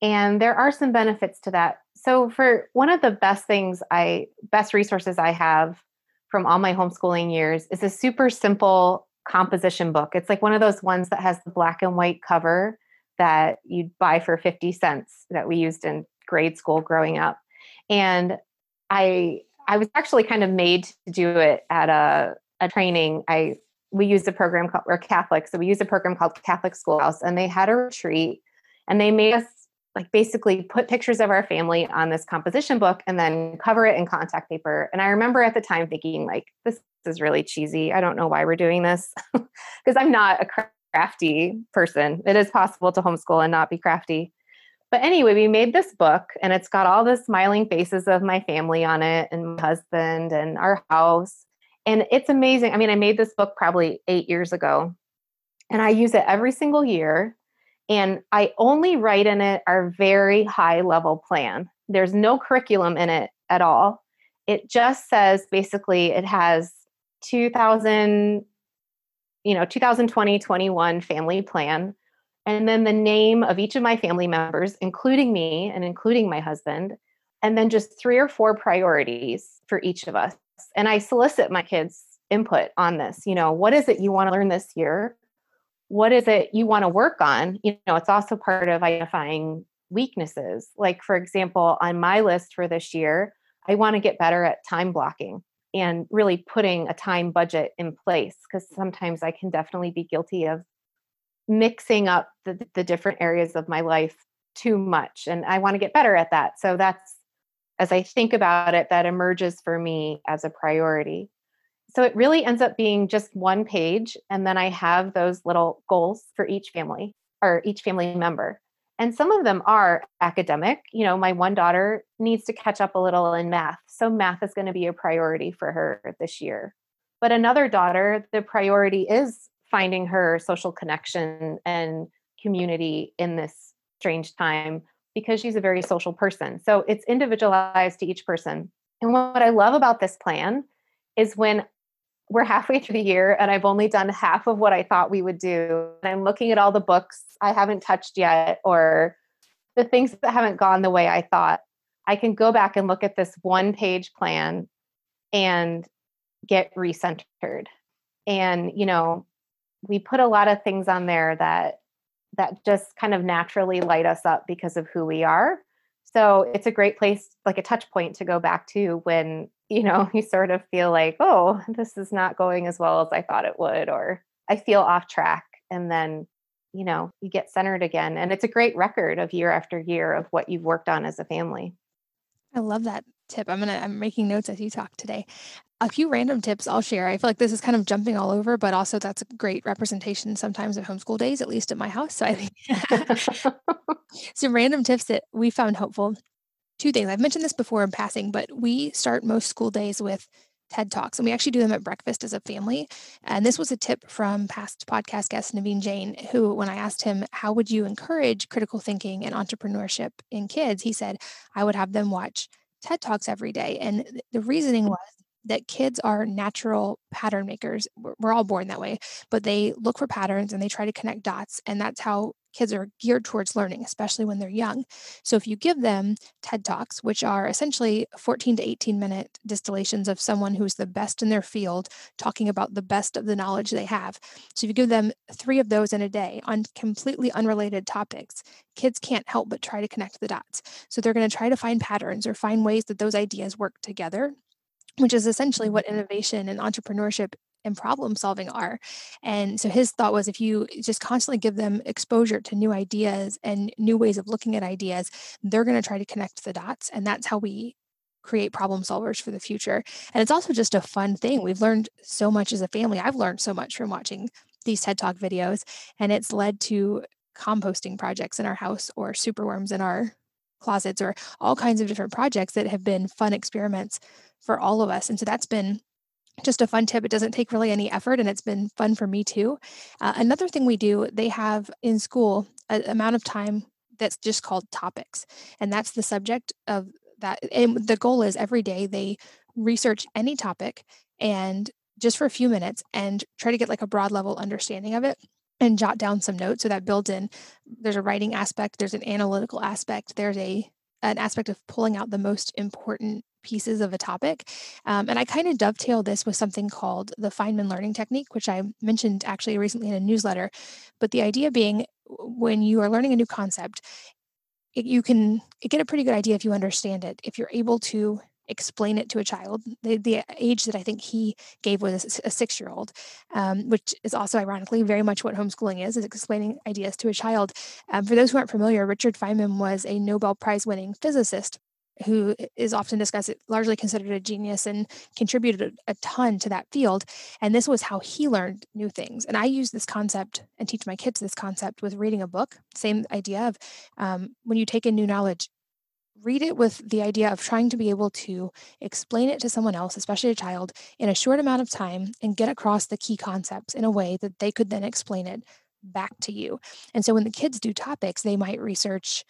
And there are some benefits to that so for one of the best things I best resources I have from all my homeschooling years is a super simple composition book. It's like one of those ones that has the black and white cover that you'd buy for 50 cents that we used in grade school growing up. And I I was actually kind of made to do it at a, a training. I we used a program called we're Catholic, so we used a program called Catholic Schoolhouse, and they had a retreat and they made us like basically put pictures of our family on this composition book and then cover it in contact paper. And I remember at the time thinking, like, this is really cheesy. I don't know why we're doing this because I'm not a crafty person. It is possible to homeschool and not be crafty. But anyway, we made this book and it's got all the smiling faces of my family on it and my husband and our house. And it's amazing. I mean, I made this book probably eight years ago and I use it every single year and I only write in it our very high level plan. There's no curriculum in it at all. It just says basically it has 2000 you know 2020 21 family plan and then the name of each of my family members including me and including my husband and then just three or four priorities for each of us and i solicit my kids input on this you know what is it you want to learn this year what is it you want to work on you know it's also part of identifying weaknesses like for example on my list for this year i want to get better at time blocking and really putting a time budget in place because sometimes I can definitely be guilty of mixing up the, the different areas of my life too much. And I want to get better at that. So that's, as I think about it, that emerges for me as a priority. So it really ends up being just one page. And then I have those little goals for each family or each family member. And some of them are academic. You know, my one daughter needs to catch up a little in math. So math is going to be a priority for her this year. But another daughter, the priority is finding her social connection and community in this strange time because she's a very social person. So it's individualized to each person. And what I love about this plan is when we're halfway through the year and I've only done half of what I thought we would do. And I'm looking at all the books I haven't touched yet or the things that haven't gone the way I thought. I can go back and look at this one page plan and get recentered. And, you know, we put a lot of things on there that that just kind of naturally light us up because of who we are. So it's a great place, like a touch point to go back to when you know, you sort of feel like, oh, this is not going as well as I thought it would, or I feel off track. And then, you know, you get centered again. And it's a great record of year after year of what you've worked on as a family. I love that tip. I'm gonna I'm making notes as you talk today. A few random tips I'll share. I feel like this is kind of jumping all over, but also that's a great representation sometimes of homeschool days, at least at my house. So I think some random tips that we found helpful two things. I've mentioned this before in passing, but we start most school days with TED Talks, and we actually do them at breakfast as a family. And this was a tip from past podcast guest Naveen Jain, who, when I asked him, How would you encourage critical thinking and entrepreneurship in kids? He said, I would have them watch TED Talks every day. And the reasoning hmm. was that kids are natural pattern makers. We're all born that way, but they look for patterns and they try to connect dots. And that's how kids are geared towards learning, especially when they're young. So if you give them TED Talks, which are essentially 14 to 18 minute distillations of someone who's the best in their field, talking about the best of the knowledge they have. So if you give them three of those in a day on completely unrelated topics, kids can't help but try to connect the dots. So they're going to try to find patterns or find ways that those ideas work together which is essentially what mm-hmm. innovation and entrepreneurship and problem solving are. And so his thought was if you just constantly give them exposure to new ideas and new ways of looking at ideas, they're going to try to connect the dots. And that's how we create problem solvers for the future. And it's also just a fun thing. We've learned so much as a family. I've learned so much from watching these TED Talk videos, and it's led to composting projects in our house or superworms in our closets or all kinds of different projects that have been fun experiments for all of us. And so that's been just a fun tip. It doesn't take really any effort and it's been fun for me too. Uh, another thing we do, they have in school an amount of time that's just called topics. And that's the subject of that. And the goal is every day they research any topic and just for a few minutes and try to get like a broad level understanding of it and jot down some notes. So that builds in, there's a writing aspect, there's an analytical aspect, there's a an aspect of pulling out the most important pieces of a topic. Um, and I kind of dovetail this with something called the Feynman learning technique, which I mentioned actually recently in a newsletter. But the idea being when you are learning a new concept, it, you can get a pretty good idea if you understand it, if you're able to explain it to a child. The, the age that I think he gave was a six year old, um, which is also ironically very much what homeschooling is, is explaining ideas to a child. Um, for those who aren't familiar, Richard Feynman was a Nobel Prize winning physicist who is often discussed, largely considered a genius and contributed a, ton to that field. And this was how he learned new things. And I use this concept and teach my kids this concept with reading a book. Same idea of um, when you take in new knowledge, read it with the idea of trying to be able to explain it to someone else, especially a child, in a short amount of time and get across the key concepts in a way that they could then explain it back to you. And so when the kids do topics, they might research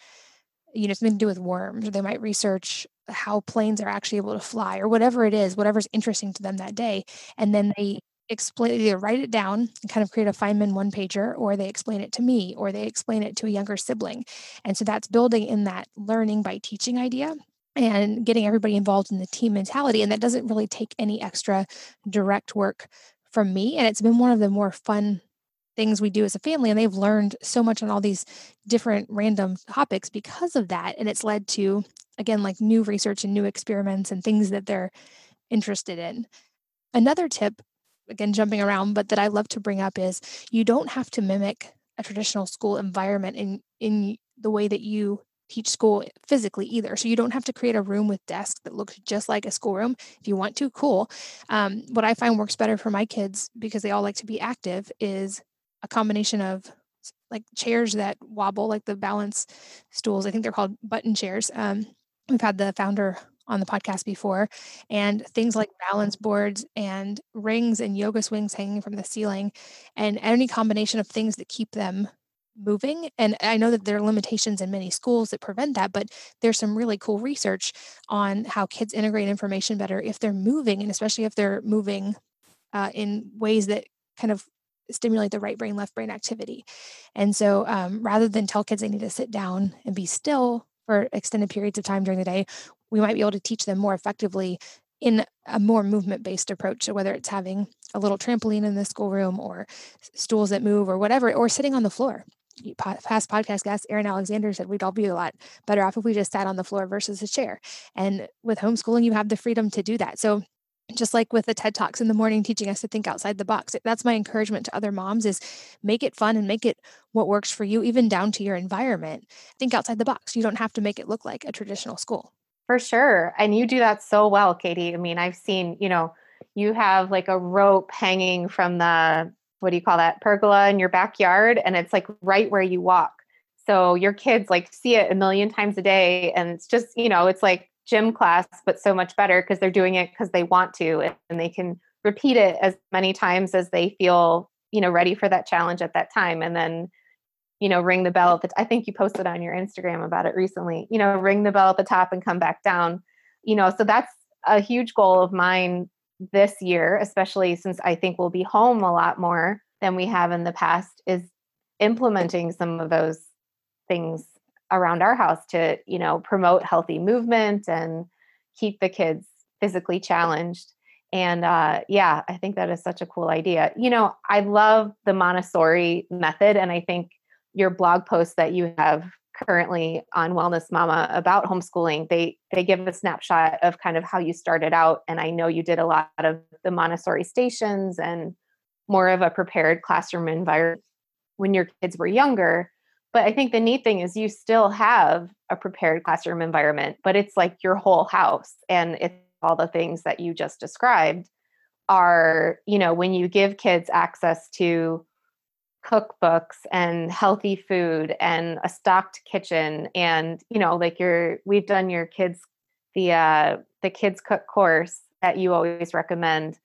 you know, something to do with worms, or they might research how planes are actually able to fly, or whatever it is, whatever's interesting to them that day. And then they explain, either write it down and kind of create a Feynman one pager, or they explain it to me, or they explain it to a younger sibling. And so that's building in that learning by teaching idea and getting everybody involved in the team mentality. And that doesn't really take any extra direct work from me. And it's been one of the more fun things we do as a family. And they've learned so much on all these different random topics because of that. And it's led to, again, like new research and new experiments and things that they're interested in. Another tip, again, jumping around, but that I love to bring up is you don't have to mimic a traditional school environment in in the way that you teach school physically either. So you don't have to create a room with desks that looks just like a schoolroom. If you want to, cool. Um, what I find works better for my kids because they all like to be active is a combination of like chairs that wobble, like the balance stools. I think they're called button chairs. Um, we've had the founder on the podcast before, and things like balance boards and rings and yoga swings hanging from the ceiling, and any combination of things that keep them moving. And I know that there are limitations in many schools that prevent that, but there's some really cool research on how kids integrate information better if they're moving, and especially if they're moving uh, in ways that kind of stimulate the right brain, left brain activity. And so um, rather than tell kids they need to sit down and be still for extended periods of time during the day, we might be able to teach them more effectively in a more movement based approach. So whether it's having a little trampoline in the schoolroom or stools that move or whatever, or sitting on the floor past podcast guest Aaron Alexander said we'd all be a lot better off if we just sat on the floor versus a chair. And with homeschooling, you have the freedom to do that. So just like with the TED Talks in the morning teaching us to think outside the box. That's my encouragement to other moms is make it fun and make it what works for you, even down to your environment. Think outside the box. You don't have to make it look like a traditional school. For sure. And you do that so well, Katie. I mean, I've seen, you know, you have like a rope hanging from the what do you call that pergola in your backyard and it's like right where you walk so your kids like see it a million times a day and it's just you know it's like gym class but so much better because they're doing it because they want to and they can repeat it as many times as they feel you know ready for that challenge at that time and then you know ring the bell at the i think you posted on your instagram about it recently you know ring the bell at the top and come back down you know so that's a huge goal of mine this year, especially since I think we'll be home a lot more than we have in the past, is implementing some of those things around our house to, you know, promote healthy movement and keep the kids physically challenged. And uh, yeah, I think that is such a cool idea. You know, I love the Montessori method, and I think your blog post that you have currently on Wellness Mama about homeschooling, they they give a snapshot of kind of how you started out. And I know you did a lot of the Montessori stations and more of a prepared classroom environment when your kids were younger. But I think the neat thing is you still have a prepared classroom environment, but it's like your whole house and it's all the things that you just described are, you know, when you give kids access to cookbooks and healthy food and a stocked kitchen and you know like your we've done your kids the uh the kids cook course that you always recommend.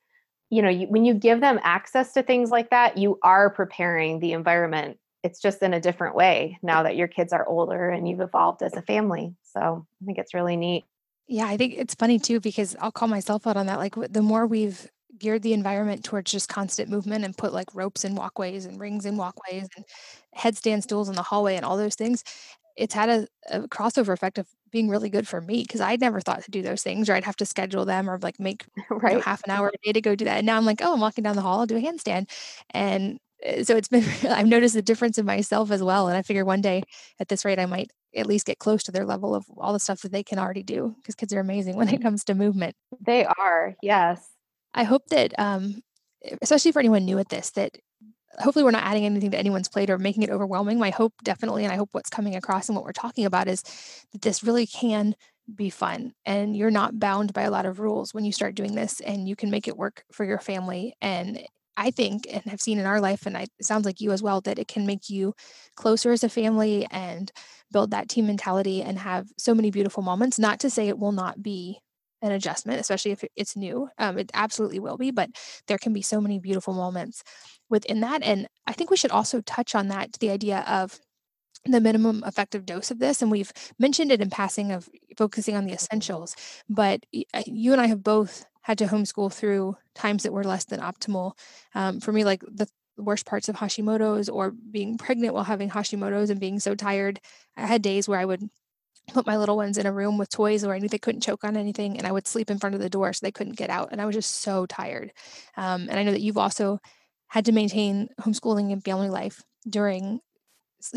You know you, when you give them access to things like that you are preparing the environment. It's just in a different way now that your kids are older and you've evolved as a family. So i think it's really neat. Yeah i think it's funny too because i'll call myself out on that like the more we've geared the environment towards just constant movement and put like ropes and walkways and rings and walkways and headstand stools in the hallway and all those things it's had a, a crossover effect of being really good for me because I'd never thought to do those things or I'd have to schedule them or like make right. you know, half an hour a day to go do that. And now I'm like, oh, I'm walking down the hall, I'll do a handstand. And eh, so it's been, I've noticed the difference in myself as well. And I figure one day at this rate, I might at least get close to their level of all the stuff that they can already do because kids are amazing when it comes to movement. They are, yes. I hope that, um, especially for anyone new at this, that hopefully we're not adding anything to anyone's plate or making it overwhelming. My hope definitely, and I hope what's coming across and what we're talking about is that this really can be fun and you're not bound by a lot of rules when you start doing this and you can make it work for your family. And I think and have seen in our life, and I, it sounds like you as well, that it can make you closer as a family and build that team mentality and have so many beautiful moments. Not to say it will not be an adjustment, especially if it's new. Um, it absolutely will be, but there can be so many beautiful moments within that. And I think we should also touch on that the idea of the minimum effective dose of this and we've mentioned it in passing of focusing on the essentials but you and i have both had to homeschool through times that were less than optimal um, for me like the worst parts of hashimoto's or being pregnant while having hashimoto's and being so tired i had days where i would put my little ones in a room with toys where I knew they couldn't choke on anything, and I would sleep in front of the door so they couldn't get out. And I was just so tired. Um, and I know that you've also had to maintain homeschooling and family life during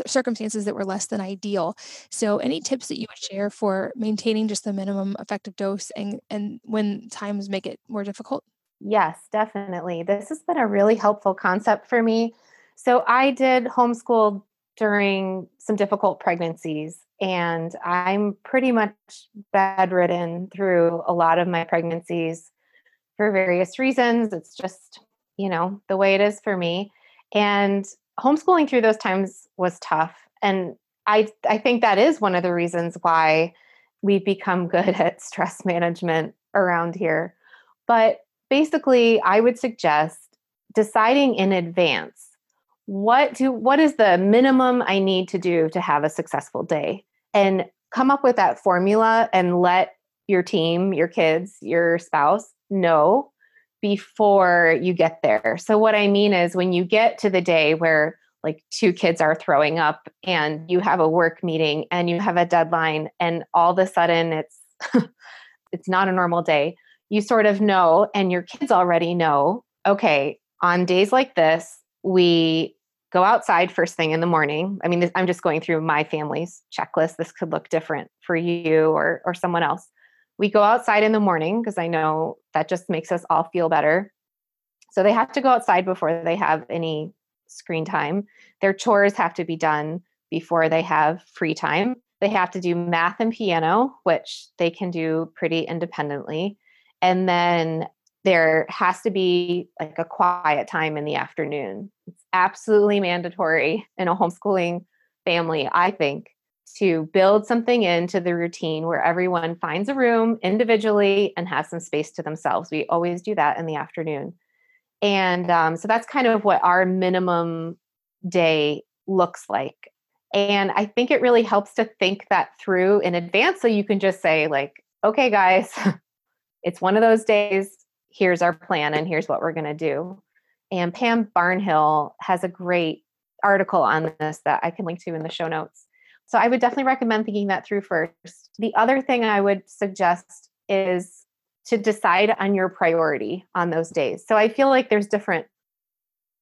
circumstances that were less than ideal. So, any tips that you would share for maintaining just the minimum effective dose and, and when times make it more difficult? Yes, definitely. This has been a really helpful concept for me. So, I did homeschool during some difficult pregnancies, and I'm pretty much bedridden through a lot of my pregnancies for various reasons. It's just, you know, the way it is for me. And homeschooling through those times was tough. And I, I think that is one of the reasons why we've become good at stress management around here. But basically, I would suggest deciding in advance what do what is the minimum I need to do to have a successful day and come up with that formula and let your team, your kids, your spouse know before you get there. So, what I mean is when you get to the day where like two kids are throwing up and you have a work meeting and you have a deadline and all of a sudden it's it's not a normal day you sort of know and your kids already know okay on days like this we go outside first thing in the morning i mean i'm just going through my family's checklist this could look different for you or or someone else we go outside in the morning because I know that just makes us all feel better. So they have to go outside before they have any screen time. Their chores have to be done before they have free time. They have to do math and piano, which they can do pretty independently. And then there has to be like a quiet time in the afternoon. It's absolutely mandatory in a homeschooling family, I think, to build something into the routine where everyone finds a room individually and has some space to themselves. We always do that in the afternoon. And um, so that's kind of what our minimum day looks like. And I think it really helps to think that through in advance so you can just say, like, okay, guys, it's one of those days. Here's our plan and here's what we're going to do. And Pam Barnhill has a great article on this that I can link to in the show notes so I would definitely recommend thinking that through first. The other thing I would suggest is to decide on your priority on those days. So I feel like there's different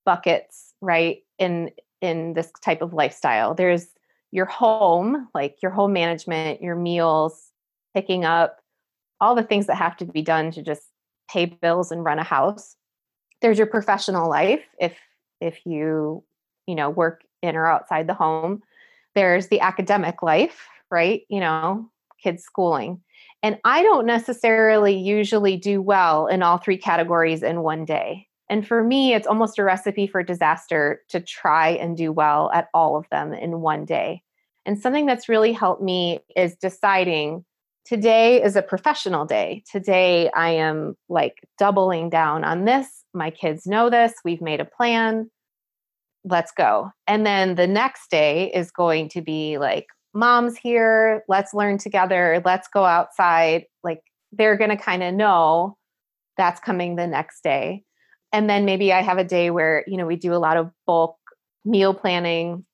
buckets, right? In in this type of lifestyle. There's your home, like your home management, your meals, picking up, all the things that have to be done to just pay bills and run a house. There's your professional life if if you, you know, work in or outside the home there's the academic life, right? You know, kids schooling. And I don't necessarily usually do well in all three categories in one day. And for me, it's almost a recipe for disaster to try and do well at all of them in one day. And something that's really helped me is deciding today is a professional day. Today, I am like doubling down on this. My kids know this. We've made a plan let's go. And then the next day is going to be like, mom's here, let's learn together, let's go outside. Like they're going to kind of know that's coming the next day. And then maybe I have a day where, you know, we do a lot of bulk meal planning.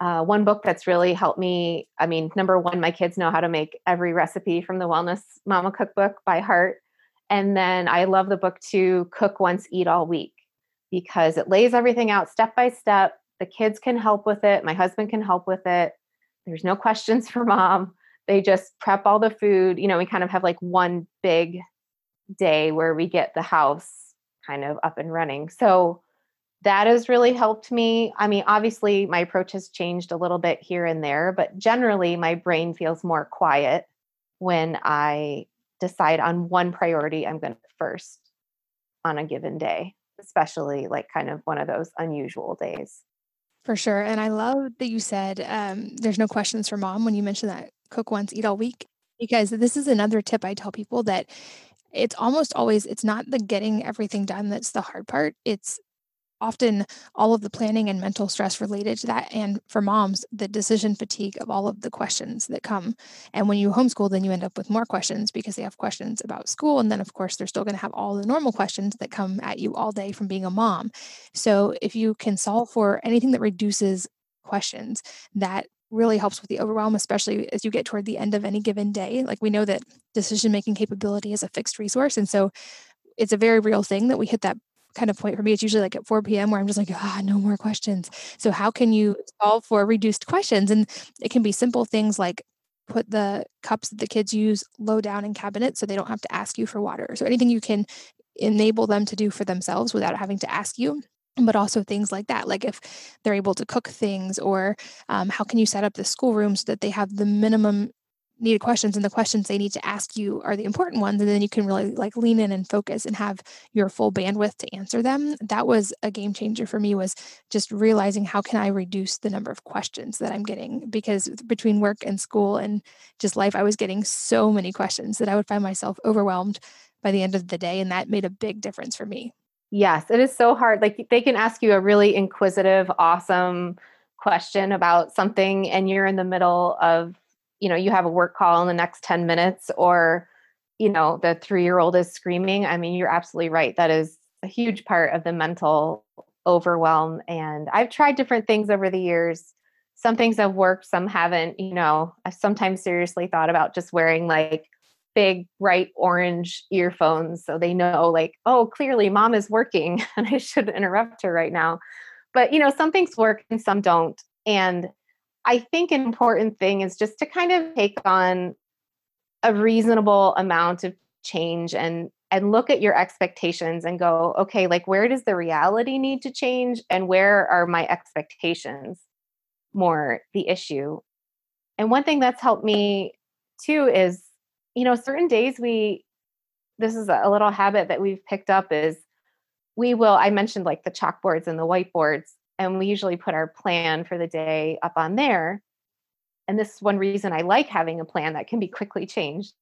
Uh, one book that's really helped me I mean, number one, my kids know how to make every recipe from the Wellness Mama Cookbook by heart. And then I love the book to Cook Once, Eat All Week because it lays everything out step by step. The kids can help with it. My husband can help with it. There's no questions for mom. They just prep all the food. You know, we kind of have like one big day where we get the house kind of up and running. So that has really helped me. I mean, obviously, my approach has changed a little bit here and there, but generally, my brain feels more quiet when I decide on one priority I'm going to first on a given day especially like kind of one of those unusual days. For sure. And I love that you said um, there's no questions for mom when you mentioned that cook once, eat all week, because this is another tip I tell people that it's almost always, it's not the getting everything done that's the hard part. It's often all of the planning and mental stress related to that. And for moms, the decision fatigue of all of the questions that come. And when you homeschool, then you end up with more questions because they have questions about school. And then, of course, they're still going to have all the normal questions that come at you all day from being a mom. So if you can solve for anything that reduces questions, that really helps with the overwhelm, especially as you get toward the end of any given day. Like we know that decision making capability is a fixed resource. And so it's a very real thing that we hit that kind of point for me. It's usually like at 4 p.m. where I'm just like, ah, no more questions. So, how can you solve for reduced questions? And it can be simple things like put the cups that the kids use low down in cabinets so they don't have to ask you for water. So, anything you can enable them to do for themselves without having to ask you but also things like that like if they're able to cook things or um, how can you set up the schoolroom so that they have the minimum needed questions and the questions they need to ask you are the important ones and then you can really like lean in and focus and have your full bandwidth to answer them. That was a game changer for me was just realizing how can i reduce the number of questions that i'm getting? Because between work and school and just life i was getting so many questions that i would find myself overwhelmed by the end of the day and that made a big difference for me. Yes it is so hard like they can ask you a really inquisitive awesome question about something and you're in the middle of you know you have a work call in the next 10 minutes or you know the 3 year old is screaming i mean you're absolutely right that is a huge part of the mental overwhelm and i've tried different things over the years. Some things have worked some haven't you know. I've sometimes seriously thought about just wearing like big bright orange earphones so they know like oh clearly mom is working and i should interrupt her right now. But you know some things work and some don't and I think an important thing is just to kind of take on a reasonable amount of change and and look at your expectations and go, okay, like where does the reality need to change and where are my expectations more the issue? And one thing that's helped me too is, you know, certain days we this is a little habit that we've picked up is we will I mentioned like the chalkboards and the whiteboards and we usually put our plan for the day up on there. And this is one reason I like having a plan that can be quickly changed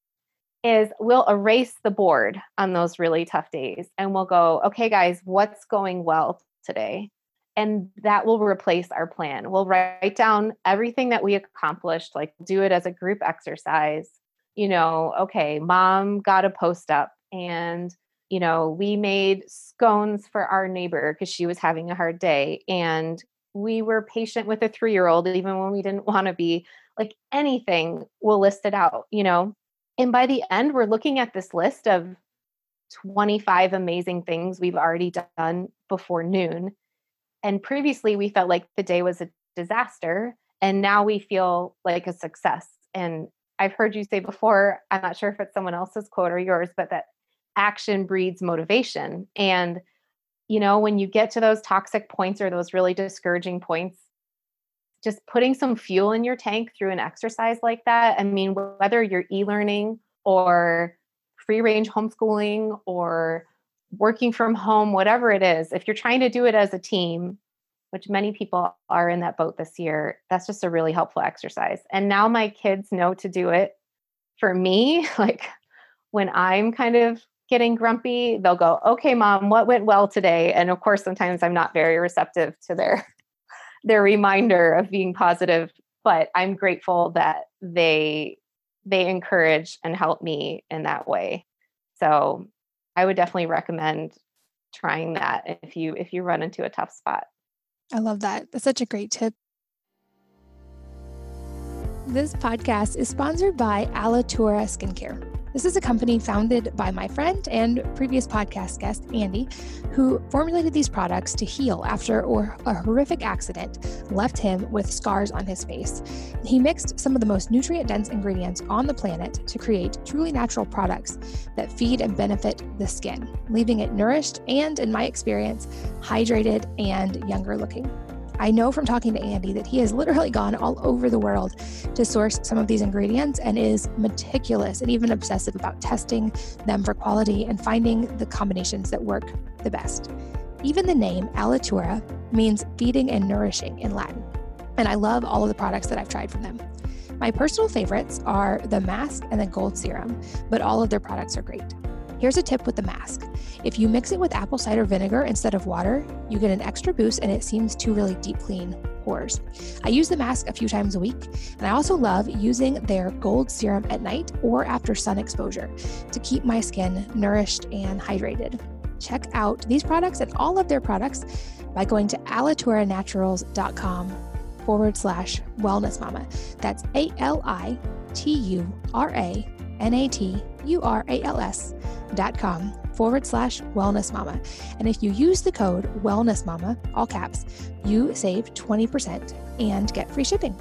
is we'll erase the board on those really tough days and we'll go, okay, guys, what's going well today? And that will replace our plan. We'll write down everything that we accomplished, like do it as a group exercise. You know, okay, mom got a post up and you know, we made scones for our neighbor because she was having a hard day. And we were patient with a three year old, even when we didn't want to be. Like anything, we'll list it out, you know. And by the end, we're looking at this list of 25 amazing things we've already done before noon. And previously, we felt like the day was a disaster. And now we feel like a success. And I've heard you say before, I'm not sure if it's someone else's quote or yours, but that action breeds motivation. And, you know, when you get to those toxic points or those really discouraging points, just putting some fuel in your tank through an exercise like that. I mean, whether you're e learning or free range homeschooling or working from home, whatever it is, if you're trying to do it as a team, which many people are in that boat this year, that's just a really helpful exercise. And now my kids know to do it for me. Like when I'm kind of getting grumpy, they'll go, "Okay, mom, what went well today?" And of course, sometimes I'm not very receptive to their their reminder of being positive, but I'm grateful that they they encourage and help me in that way. So, I would definitely recommend trying that if you if you run into a tough spot. I love that. That's such a great tip. This podcast is sponsored by Alitura Skincare. This is a company founded by my friend and previous podcast guest, Andy, who formulated these products to heal after a horrific accident left him with scars on his face. He mixed some of the most nutrient dense ingredients on the planet to create truly natural products that feed and benefit the skin, leaving it nourished and, in my experience, hydrated and younger looking. I know from talking to Andy that he has literally gone all over the world to source some of these ingredients and is meticulous and even obsessive about testing them for quality and finding the combinations that work the best. Even the name Alitura means feeding and nourishing in Latin. And I love all of the products that I've tried from them. My personal favorites are the mask and the gold serum, but all of their products are great. Here's a tip with the mask. If you mix it with apple cider vinegar instead of water, you get an extra boost and it seems to really deep clean pores. I use the mask a few times a week, and I also love using their gold serum at night or after sun exposure to keep my skin nourished and hydrated. Check out these products and all of their products by going to alituranaturals.com forward slash wellness mama. That's A L I T U R A N A T U R A L S dot com forward slash wellness mama. And if you use the code wellness mama, all caps, you save 20% and get free shipping.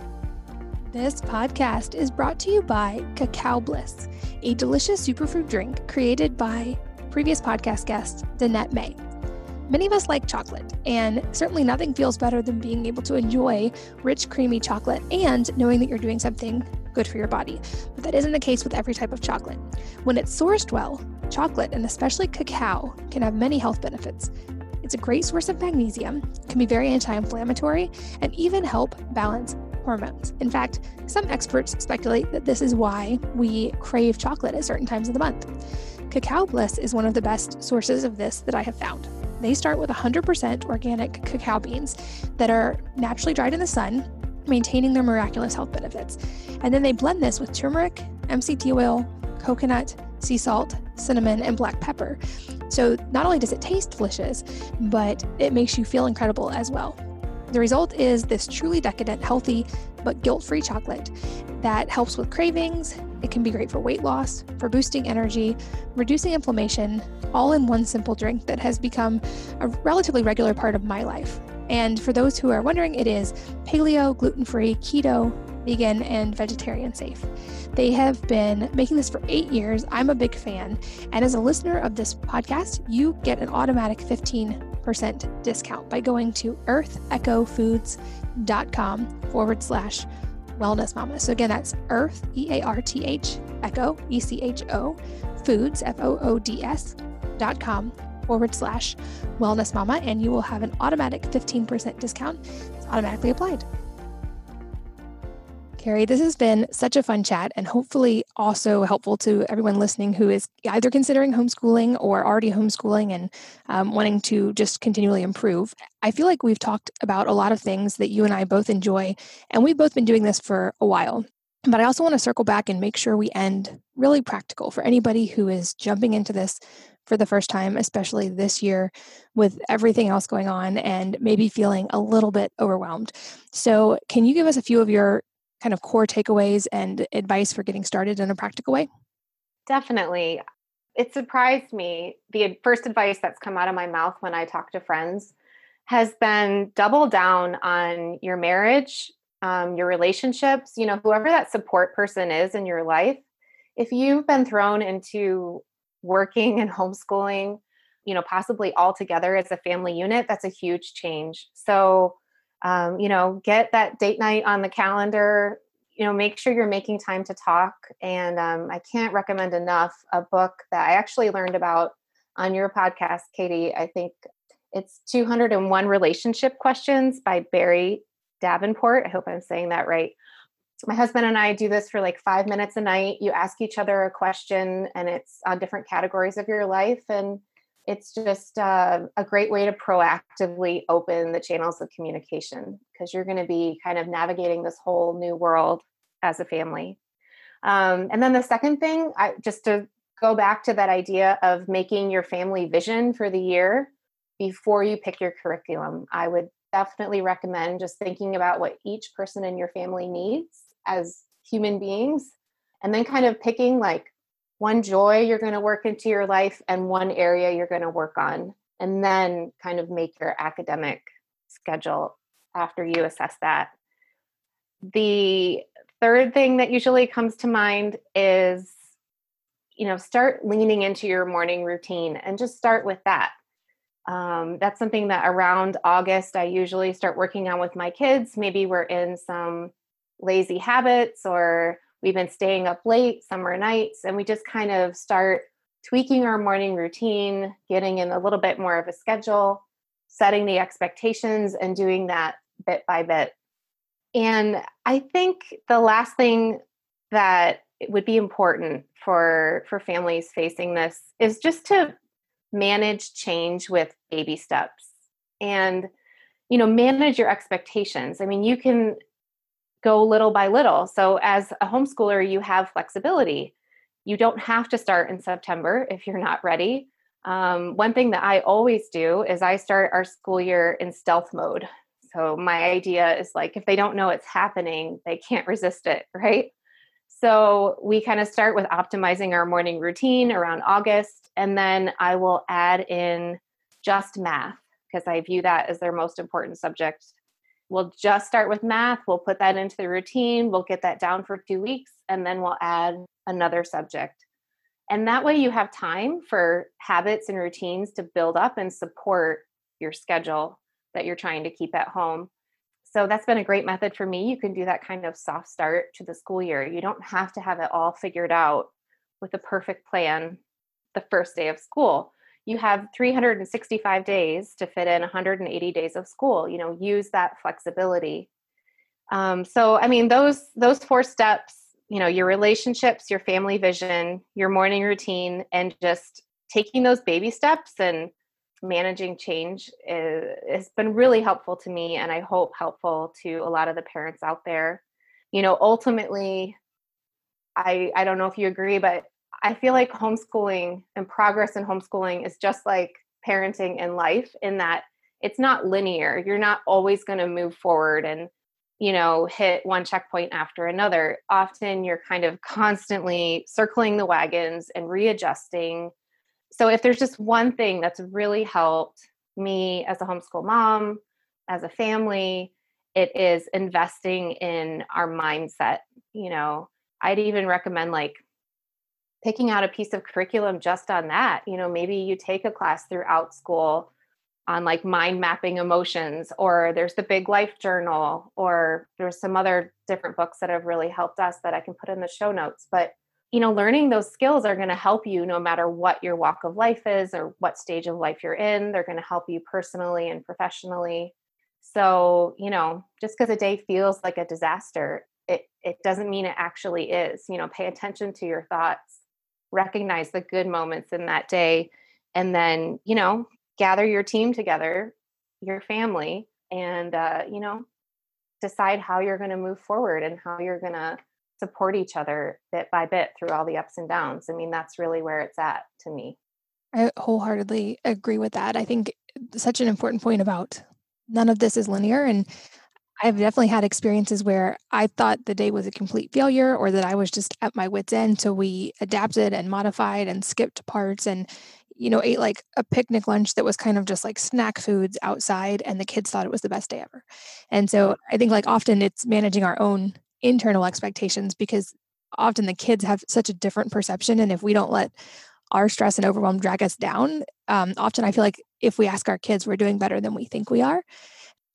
This podcast is brought to you by Cacao Bliss, a delicious superfood drink created by previous podcast guest, Danette May. Many of us like chocolate, and certainly nothing feels better than being able to enjoy rich, creamy chocolate and knowing that you're doing something good for your body. But that isn't the case with every type of chocolate. When it's sourced well, chocolate, and especially cacao, can have many health benefits. It's a great source of magnesium, can be very anti inflammatory, and even help balance hormones. In fact, some experts speculate that this is why we crave chocolate at certain times of the month. Cacao Bliss is one of the best sources of this that I have found. They start with 100% organic cacao beans that are naturally dried in the sun, maintaining their miraculous health benefits. And then they blend this with turmeric, MCT oil, coconut, sea salt, cinnamon, and black pepper. So not only does it taste delicious, but it makes you feel incredible as well. The result is this truly decadent, healthy, but guilt free chocolate that helps with cravings. It can be great for weight loss, for boosting energy, reducing inflammation, all in one simple drink that has become a relatively regular part of my life. And for those who are wondering, it is paleo, gluten free, keto, vegan, and vegetarian safe. They have been making this for eight years. I'm a big fan. And as a listener of this podcast, you get an automatic 15% discount by going to earthechofoods.com forward slash wellness mama. So again, that's earth, E A R T H, echo, E C H O, foods, F O O D S dot com forward slash wellness mama, and you will have an automatic 15% discount. It's automatically applied. Carrie, this has been such a fun chat and hopefully also helpful to everyone listening who is either considering homeschooling or already homeschooling and um, wanting to just continually improve. I feel like we've talked about a lot of things that you and I both enjoy, and we've both been doing this for a while. But I also want to circle back and make sure we end really practical for anybody who is jumping into this for the first time, especially this year with everything else going on and maybe feeling a little bit overwhelmed. So, can you give us a few of your kind of core takeaways and advice for getting started in a practical way? Definitely. It surprised me. The first advice that's come out of my mouth when I talk to friends has been double down on your marriage, um, your relationships, you know, whoever that support person is in your life. If you've been thrown into working and homeschooling, you know, possibly all together as a family unit, that's a huge change. So, um, you know, get that date night on the calendar. You know, make sure you're making time to talk. And um, I can't recommend enough a book that I actually learned about on your podcast, Katie. I think it's 201 Relationship Questions by Barrie Davenport. I hope I'm saying that right. My husband and I do this for like five minutes a night. You ask each other a question, and it's on different categories of your life. And it's just uh, a great way to proactively open the channels of communication because you're going to be kind of navigating this whole new world as a family. Um, and then the second thing, I, just to go back to that idea of making your family vision for the year before you pick your curriculum, I would definitely recommend just thinking about what each person in your family needs as human beings and then kind of picking like one joy you're going to work into your life and one area you're going to work on and then kind of make your academic schedule after you assess that. The third thing that usually comes to mind is you know start leaning into your morning routine and just start with that. Um, that's something that around august i usually start working on with my kids. Maybe we're in some lazy habits or we've been staying up late summer nights and we just kind of start tweaking our morning routine getting in a little bit more of a schedule setting the expectations and doing that bit by bit. And i think the last thing that would be important for for families facing this is just to manage change with baby steps. And you know manage your expectations. I mean you can go little by little. So as a homeschooler you have flexibility. You don't have to start in september if you're not ready. Um, one thing that i always do is i start our school year in stealth mode. So my idea is like if they don't know it's happening they can't resist it right? So we kind of start with optimizing our morning routine around August, and then I will add in just math because I view that as their most important subject. We'll just start with math, we'll put that into the routine, we'll get that down for two weeks, and then we'll add another subject. And that way you have time for habits and routines to build up and support your schedule that you're trying to keep at home so that's been a great method for me. You can do that kind of soft start to the school year. You don't have to have it all figured out with a perfect plan the first day of school. You have 365 days to fit in 180 days of school. You know, use that flexibility. Um, so, I mean, those those four steps. You know, your relationships, your family vision, your morning routine, and just taking those baby steps and managing change has been really helpful to me and I hope helpful to a lot of the parents out there. You know, ultimately, I I don't know if you agree, but I feel like homeschooling and progress in homeschooling is just like parenting in life in that it's not linear. You're not always going to move forward and you know hit one checkpoint after another. Often you're kind of constantly circling the wagons and readjusting so if there's just one thing that's really helped me as a homeschool mom, as a family, it is investing in our mindset. You know, I'd even recommend like picking out a piece of curriculum just on that. You know, maybe you take a class throughout school on like mind mapping emotions, or there's the Big Life Journal, or there's some other different books that have really helped us that I can put in the show notes. But you know learning those skills are going to help you no matter what your walk of life is or what stage of life you're in they're going to help you personally and professionally so you know just because a day feels like a disaster it it doesn't mean it actually is you know pay attention to your thoughts recognize the good moments in that day and then you know gather your team together your family and uh, you know decide how you're going to move forward and how you're going to support each other bit by bit through all the ups and downs. I mean, that's really where it's at to me. I wholeheartedly agree with that. I think such an important point about none of this is linear. And I've definitely had experiences where I thought the day was a complete failure or that I was just at my wits' end. So we adapted and modified and skipped parts and, you know, ate like a picnic lunch that was kind of just like snack foods outside. And the kids thought it was the best day ever. And so I think like often it's managing our own internal expectations because often the kids have such a different perception. And if we don't let our stress and overwhelm drag us down, um, often I feel like if we ask our kids, we're doing better than we think we are.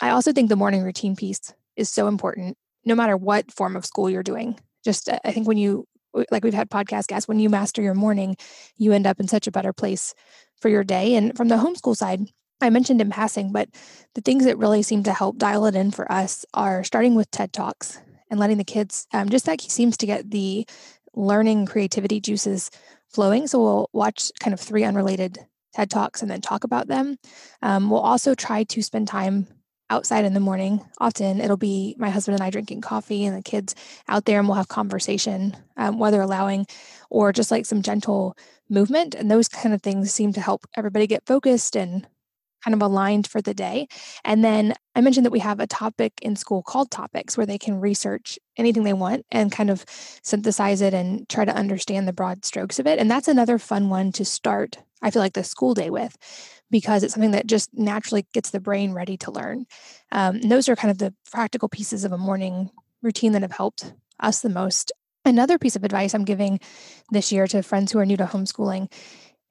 I also think the morning routine piece is so important, no matter what form of school you're doing. Just, uh, I think when you, like we've had podcast guests, when you master your morning, you end up in such a better place for your day. And from the homeschool side, I mentioned in passing, but the things that really seem to help dial it in for us are starting with TED Talks and letting the kids um, just that seems to get the learning creativity juices flowing. So we'll watch kind of three unrelated TED Talks and then talk about them. Um, we'll also try to spend time outside in the morning. Often it'll be my husband and I drinking coffee and the kids out there, and we'll have conversation, um, weather allowing, or just like some gentle movement. And those kind of things seem to help everybody get focused and kind of aligned for the day. And then I mentioned that we have a topic in school called topics where they can research anything they want and kind of synthesize it and try to understand the broad strokes of it. And that's another fun one to start, I feel like, the school day with because it's something that just naturally gets the brain ready to learn. Um, those are kind of the practical pieces of a morning routine that have helped us the most. Another piece of advice I'm giving this year to friends who are new to homeschooling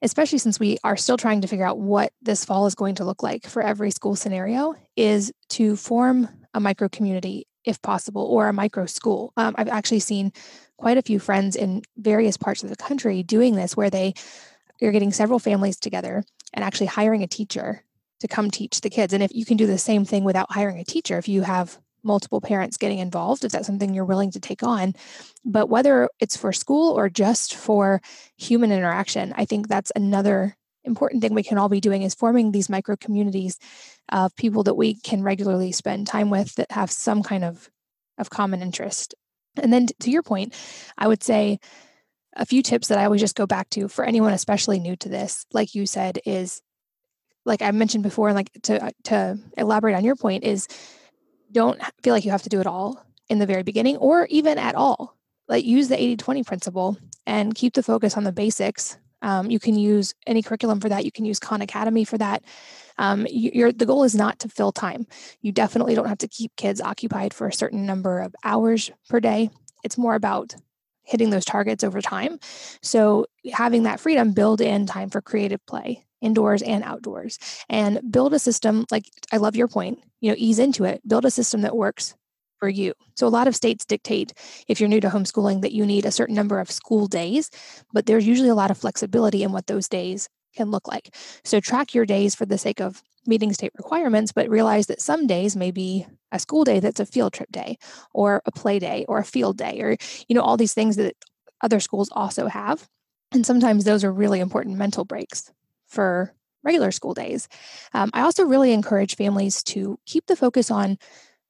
especially since we are still trying to figure out what this fall is going to look like for every school scenario, is to form a micro community if possible or a micro school. Um, I've actually seen quite a few friends in various parts of the country doing this where they are getting several families together and actually hiring a teacher to come teach the kids. And if you can do the same thing without hiring a teacher, if you have multiple parents getting involved if that's something you're willing to take on. But whether it's for school or just for human interaction, I think that's another important thing we can all be doing is forming these micro communities of people that we can regularly spend time with that have some kind of of common interest. And then to your point, I would say a few tips that I always just go back to for anyone especially new to this, like you said, is like I mentioned before, and like to to elaborate on your point is don't feel like you have to do it all in the very beginning or even at all. Like use the 80-20 principle and keep the focus on the basics. Um, you can use any curriculum for that. You can use Khan Academy for that. Um, the goal is not to fill time. You definitely don't have to keep kids occupied for a certain number of hours per day. It's more about hitting those targets over time. So having that freedom, build in time for creative play indoors and outdoors and build a system like I love your point, you know, ease into it, build a system that works for you. So a lot of states dictate if you're new to homeschooling that you need a certain number of school days, but there's usually a lot of flexibility in what those days can look like. So track your days for the sake of meeting state requirements, but realize that some days may be a school day that's a field trip day or a play day or a field day or you know all these things that other schools also have. And sometimes those are really important mental breaks for regular school days. Um, I also really encourage families to keep the focus on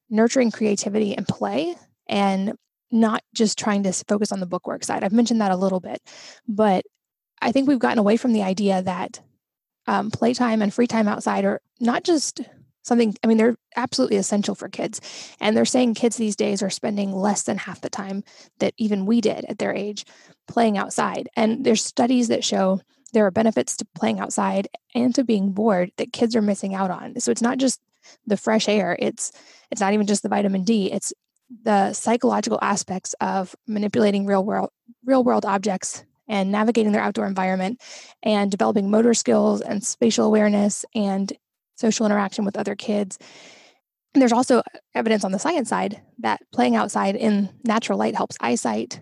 nurturing creativity and play and not just trying to focus on the bookwork side. I've mentioned that a little bit, but I think we've gotten away from the idea that um, playtime and free time outside are not just something, I mean, they're absolutely essential for kids. And they're saying kids these days are spending less than half the time that even we did at their age playing outside. And there's studies that show there are benefits to playing outside and to being bored that kids are missing out on. So it's not just the fresh air, it's it's not even just the vitamin D, it's the psychological aspects of manipulating real world real world objects and navigating their outdoor environment and developing motor skills and spatial awareness and social interaction with other kids. And there's also evidence on the science side that playing outside in natural light helps eyesight,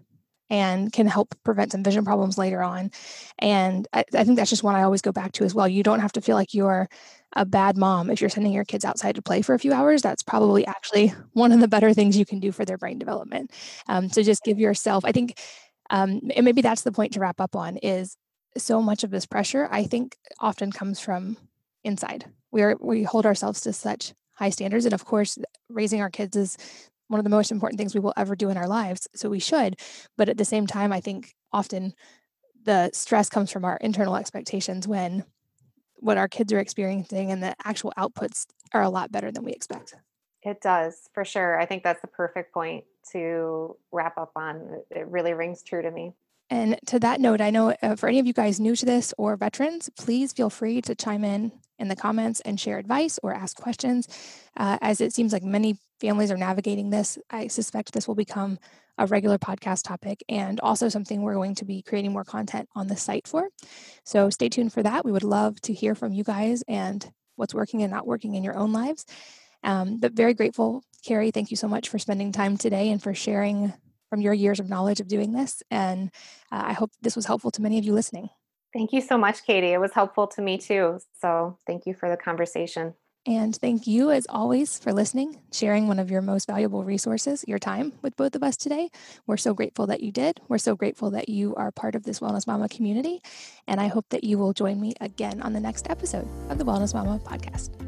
and can help prevent some vision problems later on. And I, I, think that's just one I always go back to as well. You don't have to feel like you're a bad mom if you're sending your kids outside to play for a few hours. That's probably actually one of the better things you can do for their brain development. Um, so just give yourself, I think, um, and maybe that's the point to wrap up on is so much of this pressure, I think, often comes from inside. We are we hold ourselves to such high standards, and of course, raising our kids is one of the most important things we will ever do in our lives. So we should. But at the same time, I think often the stress comes from our internal expectations when what our kids are experiencing and the actual outputs are a lot better than we expect. It does, for sure. I think that's the perfect point to wrap up on. It really rings true to me. And to that note, I know uh, for any of you guys new to this or veterans, please feel free to chime in in the comments and share advice or ask questions. Uh, as it seems like many families are navigating this, I suspect this will become a regular podcast topic and also something we're going to be creating more content on the site for. So stay tuned for that. We would love to hear from you guys and what's working and not working in your own lives. Um, but very grateful, Carrie. Thank you so much for spending time today and for sharing from your years of knowledge of doing this. And uh, I hope this was helpful to many of you listening. Thank you so much, Katie. It was helpful to me too. So thank you for the conversation. And thank you, as always, for listening, sharing one of your most valuable resources, your time, with both of us today. We're so grateful that you did. We're so grateful that you are part of this Wellness Mama community. And I hope that you will join me again on the next episode of the Wellness Mama podcast.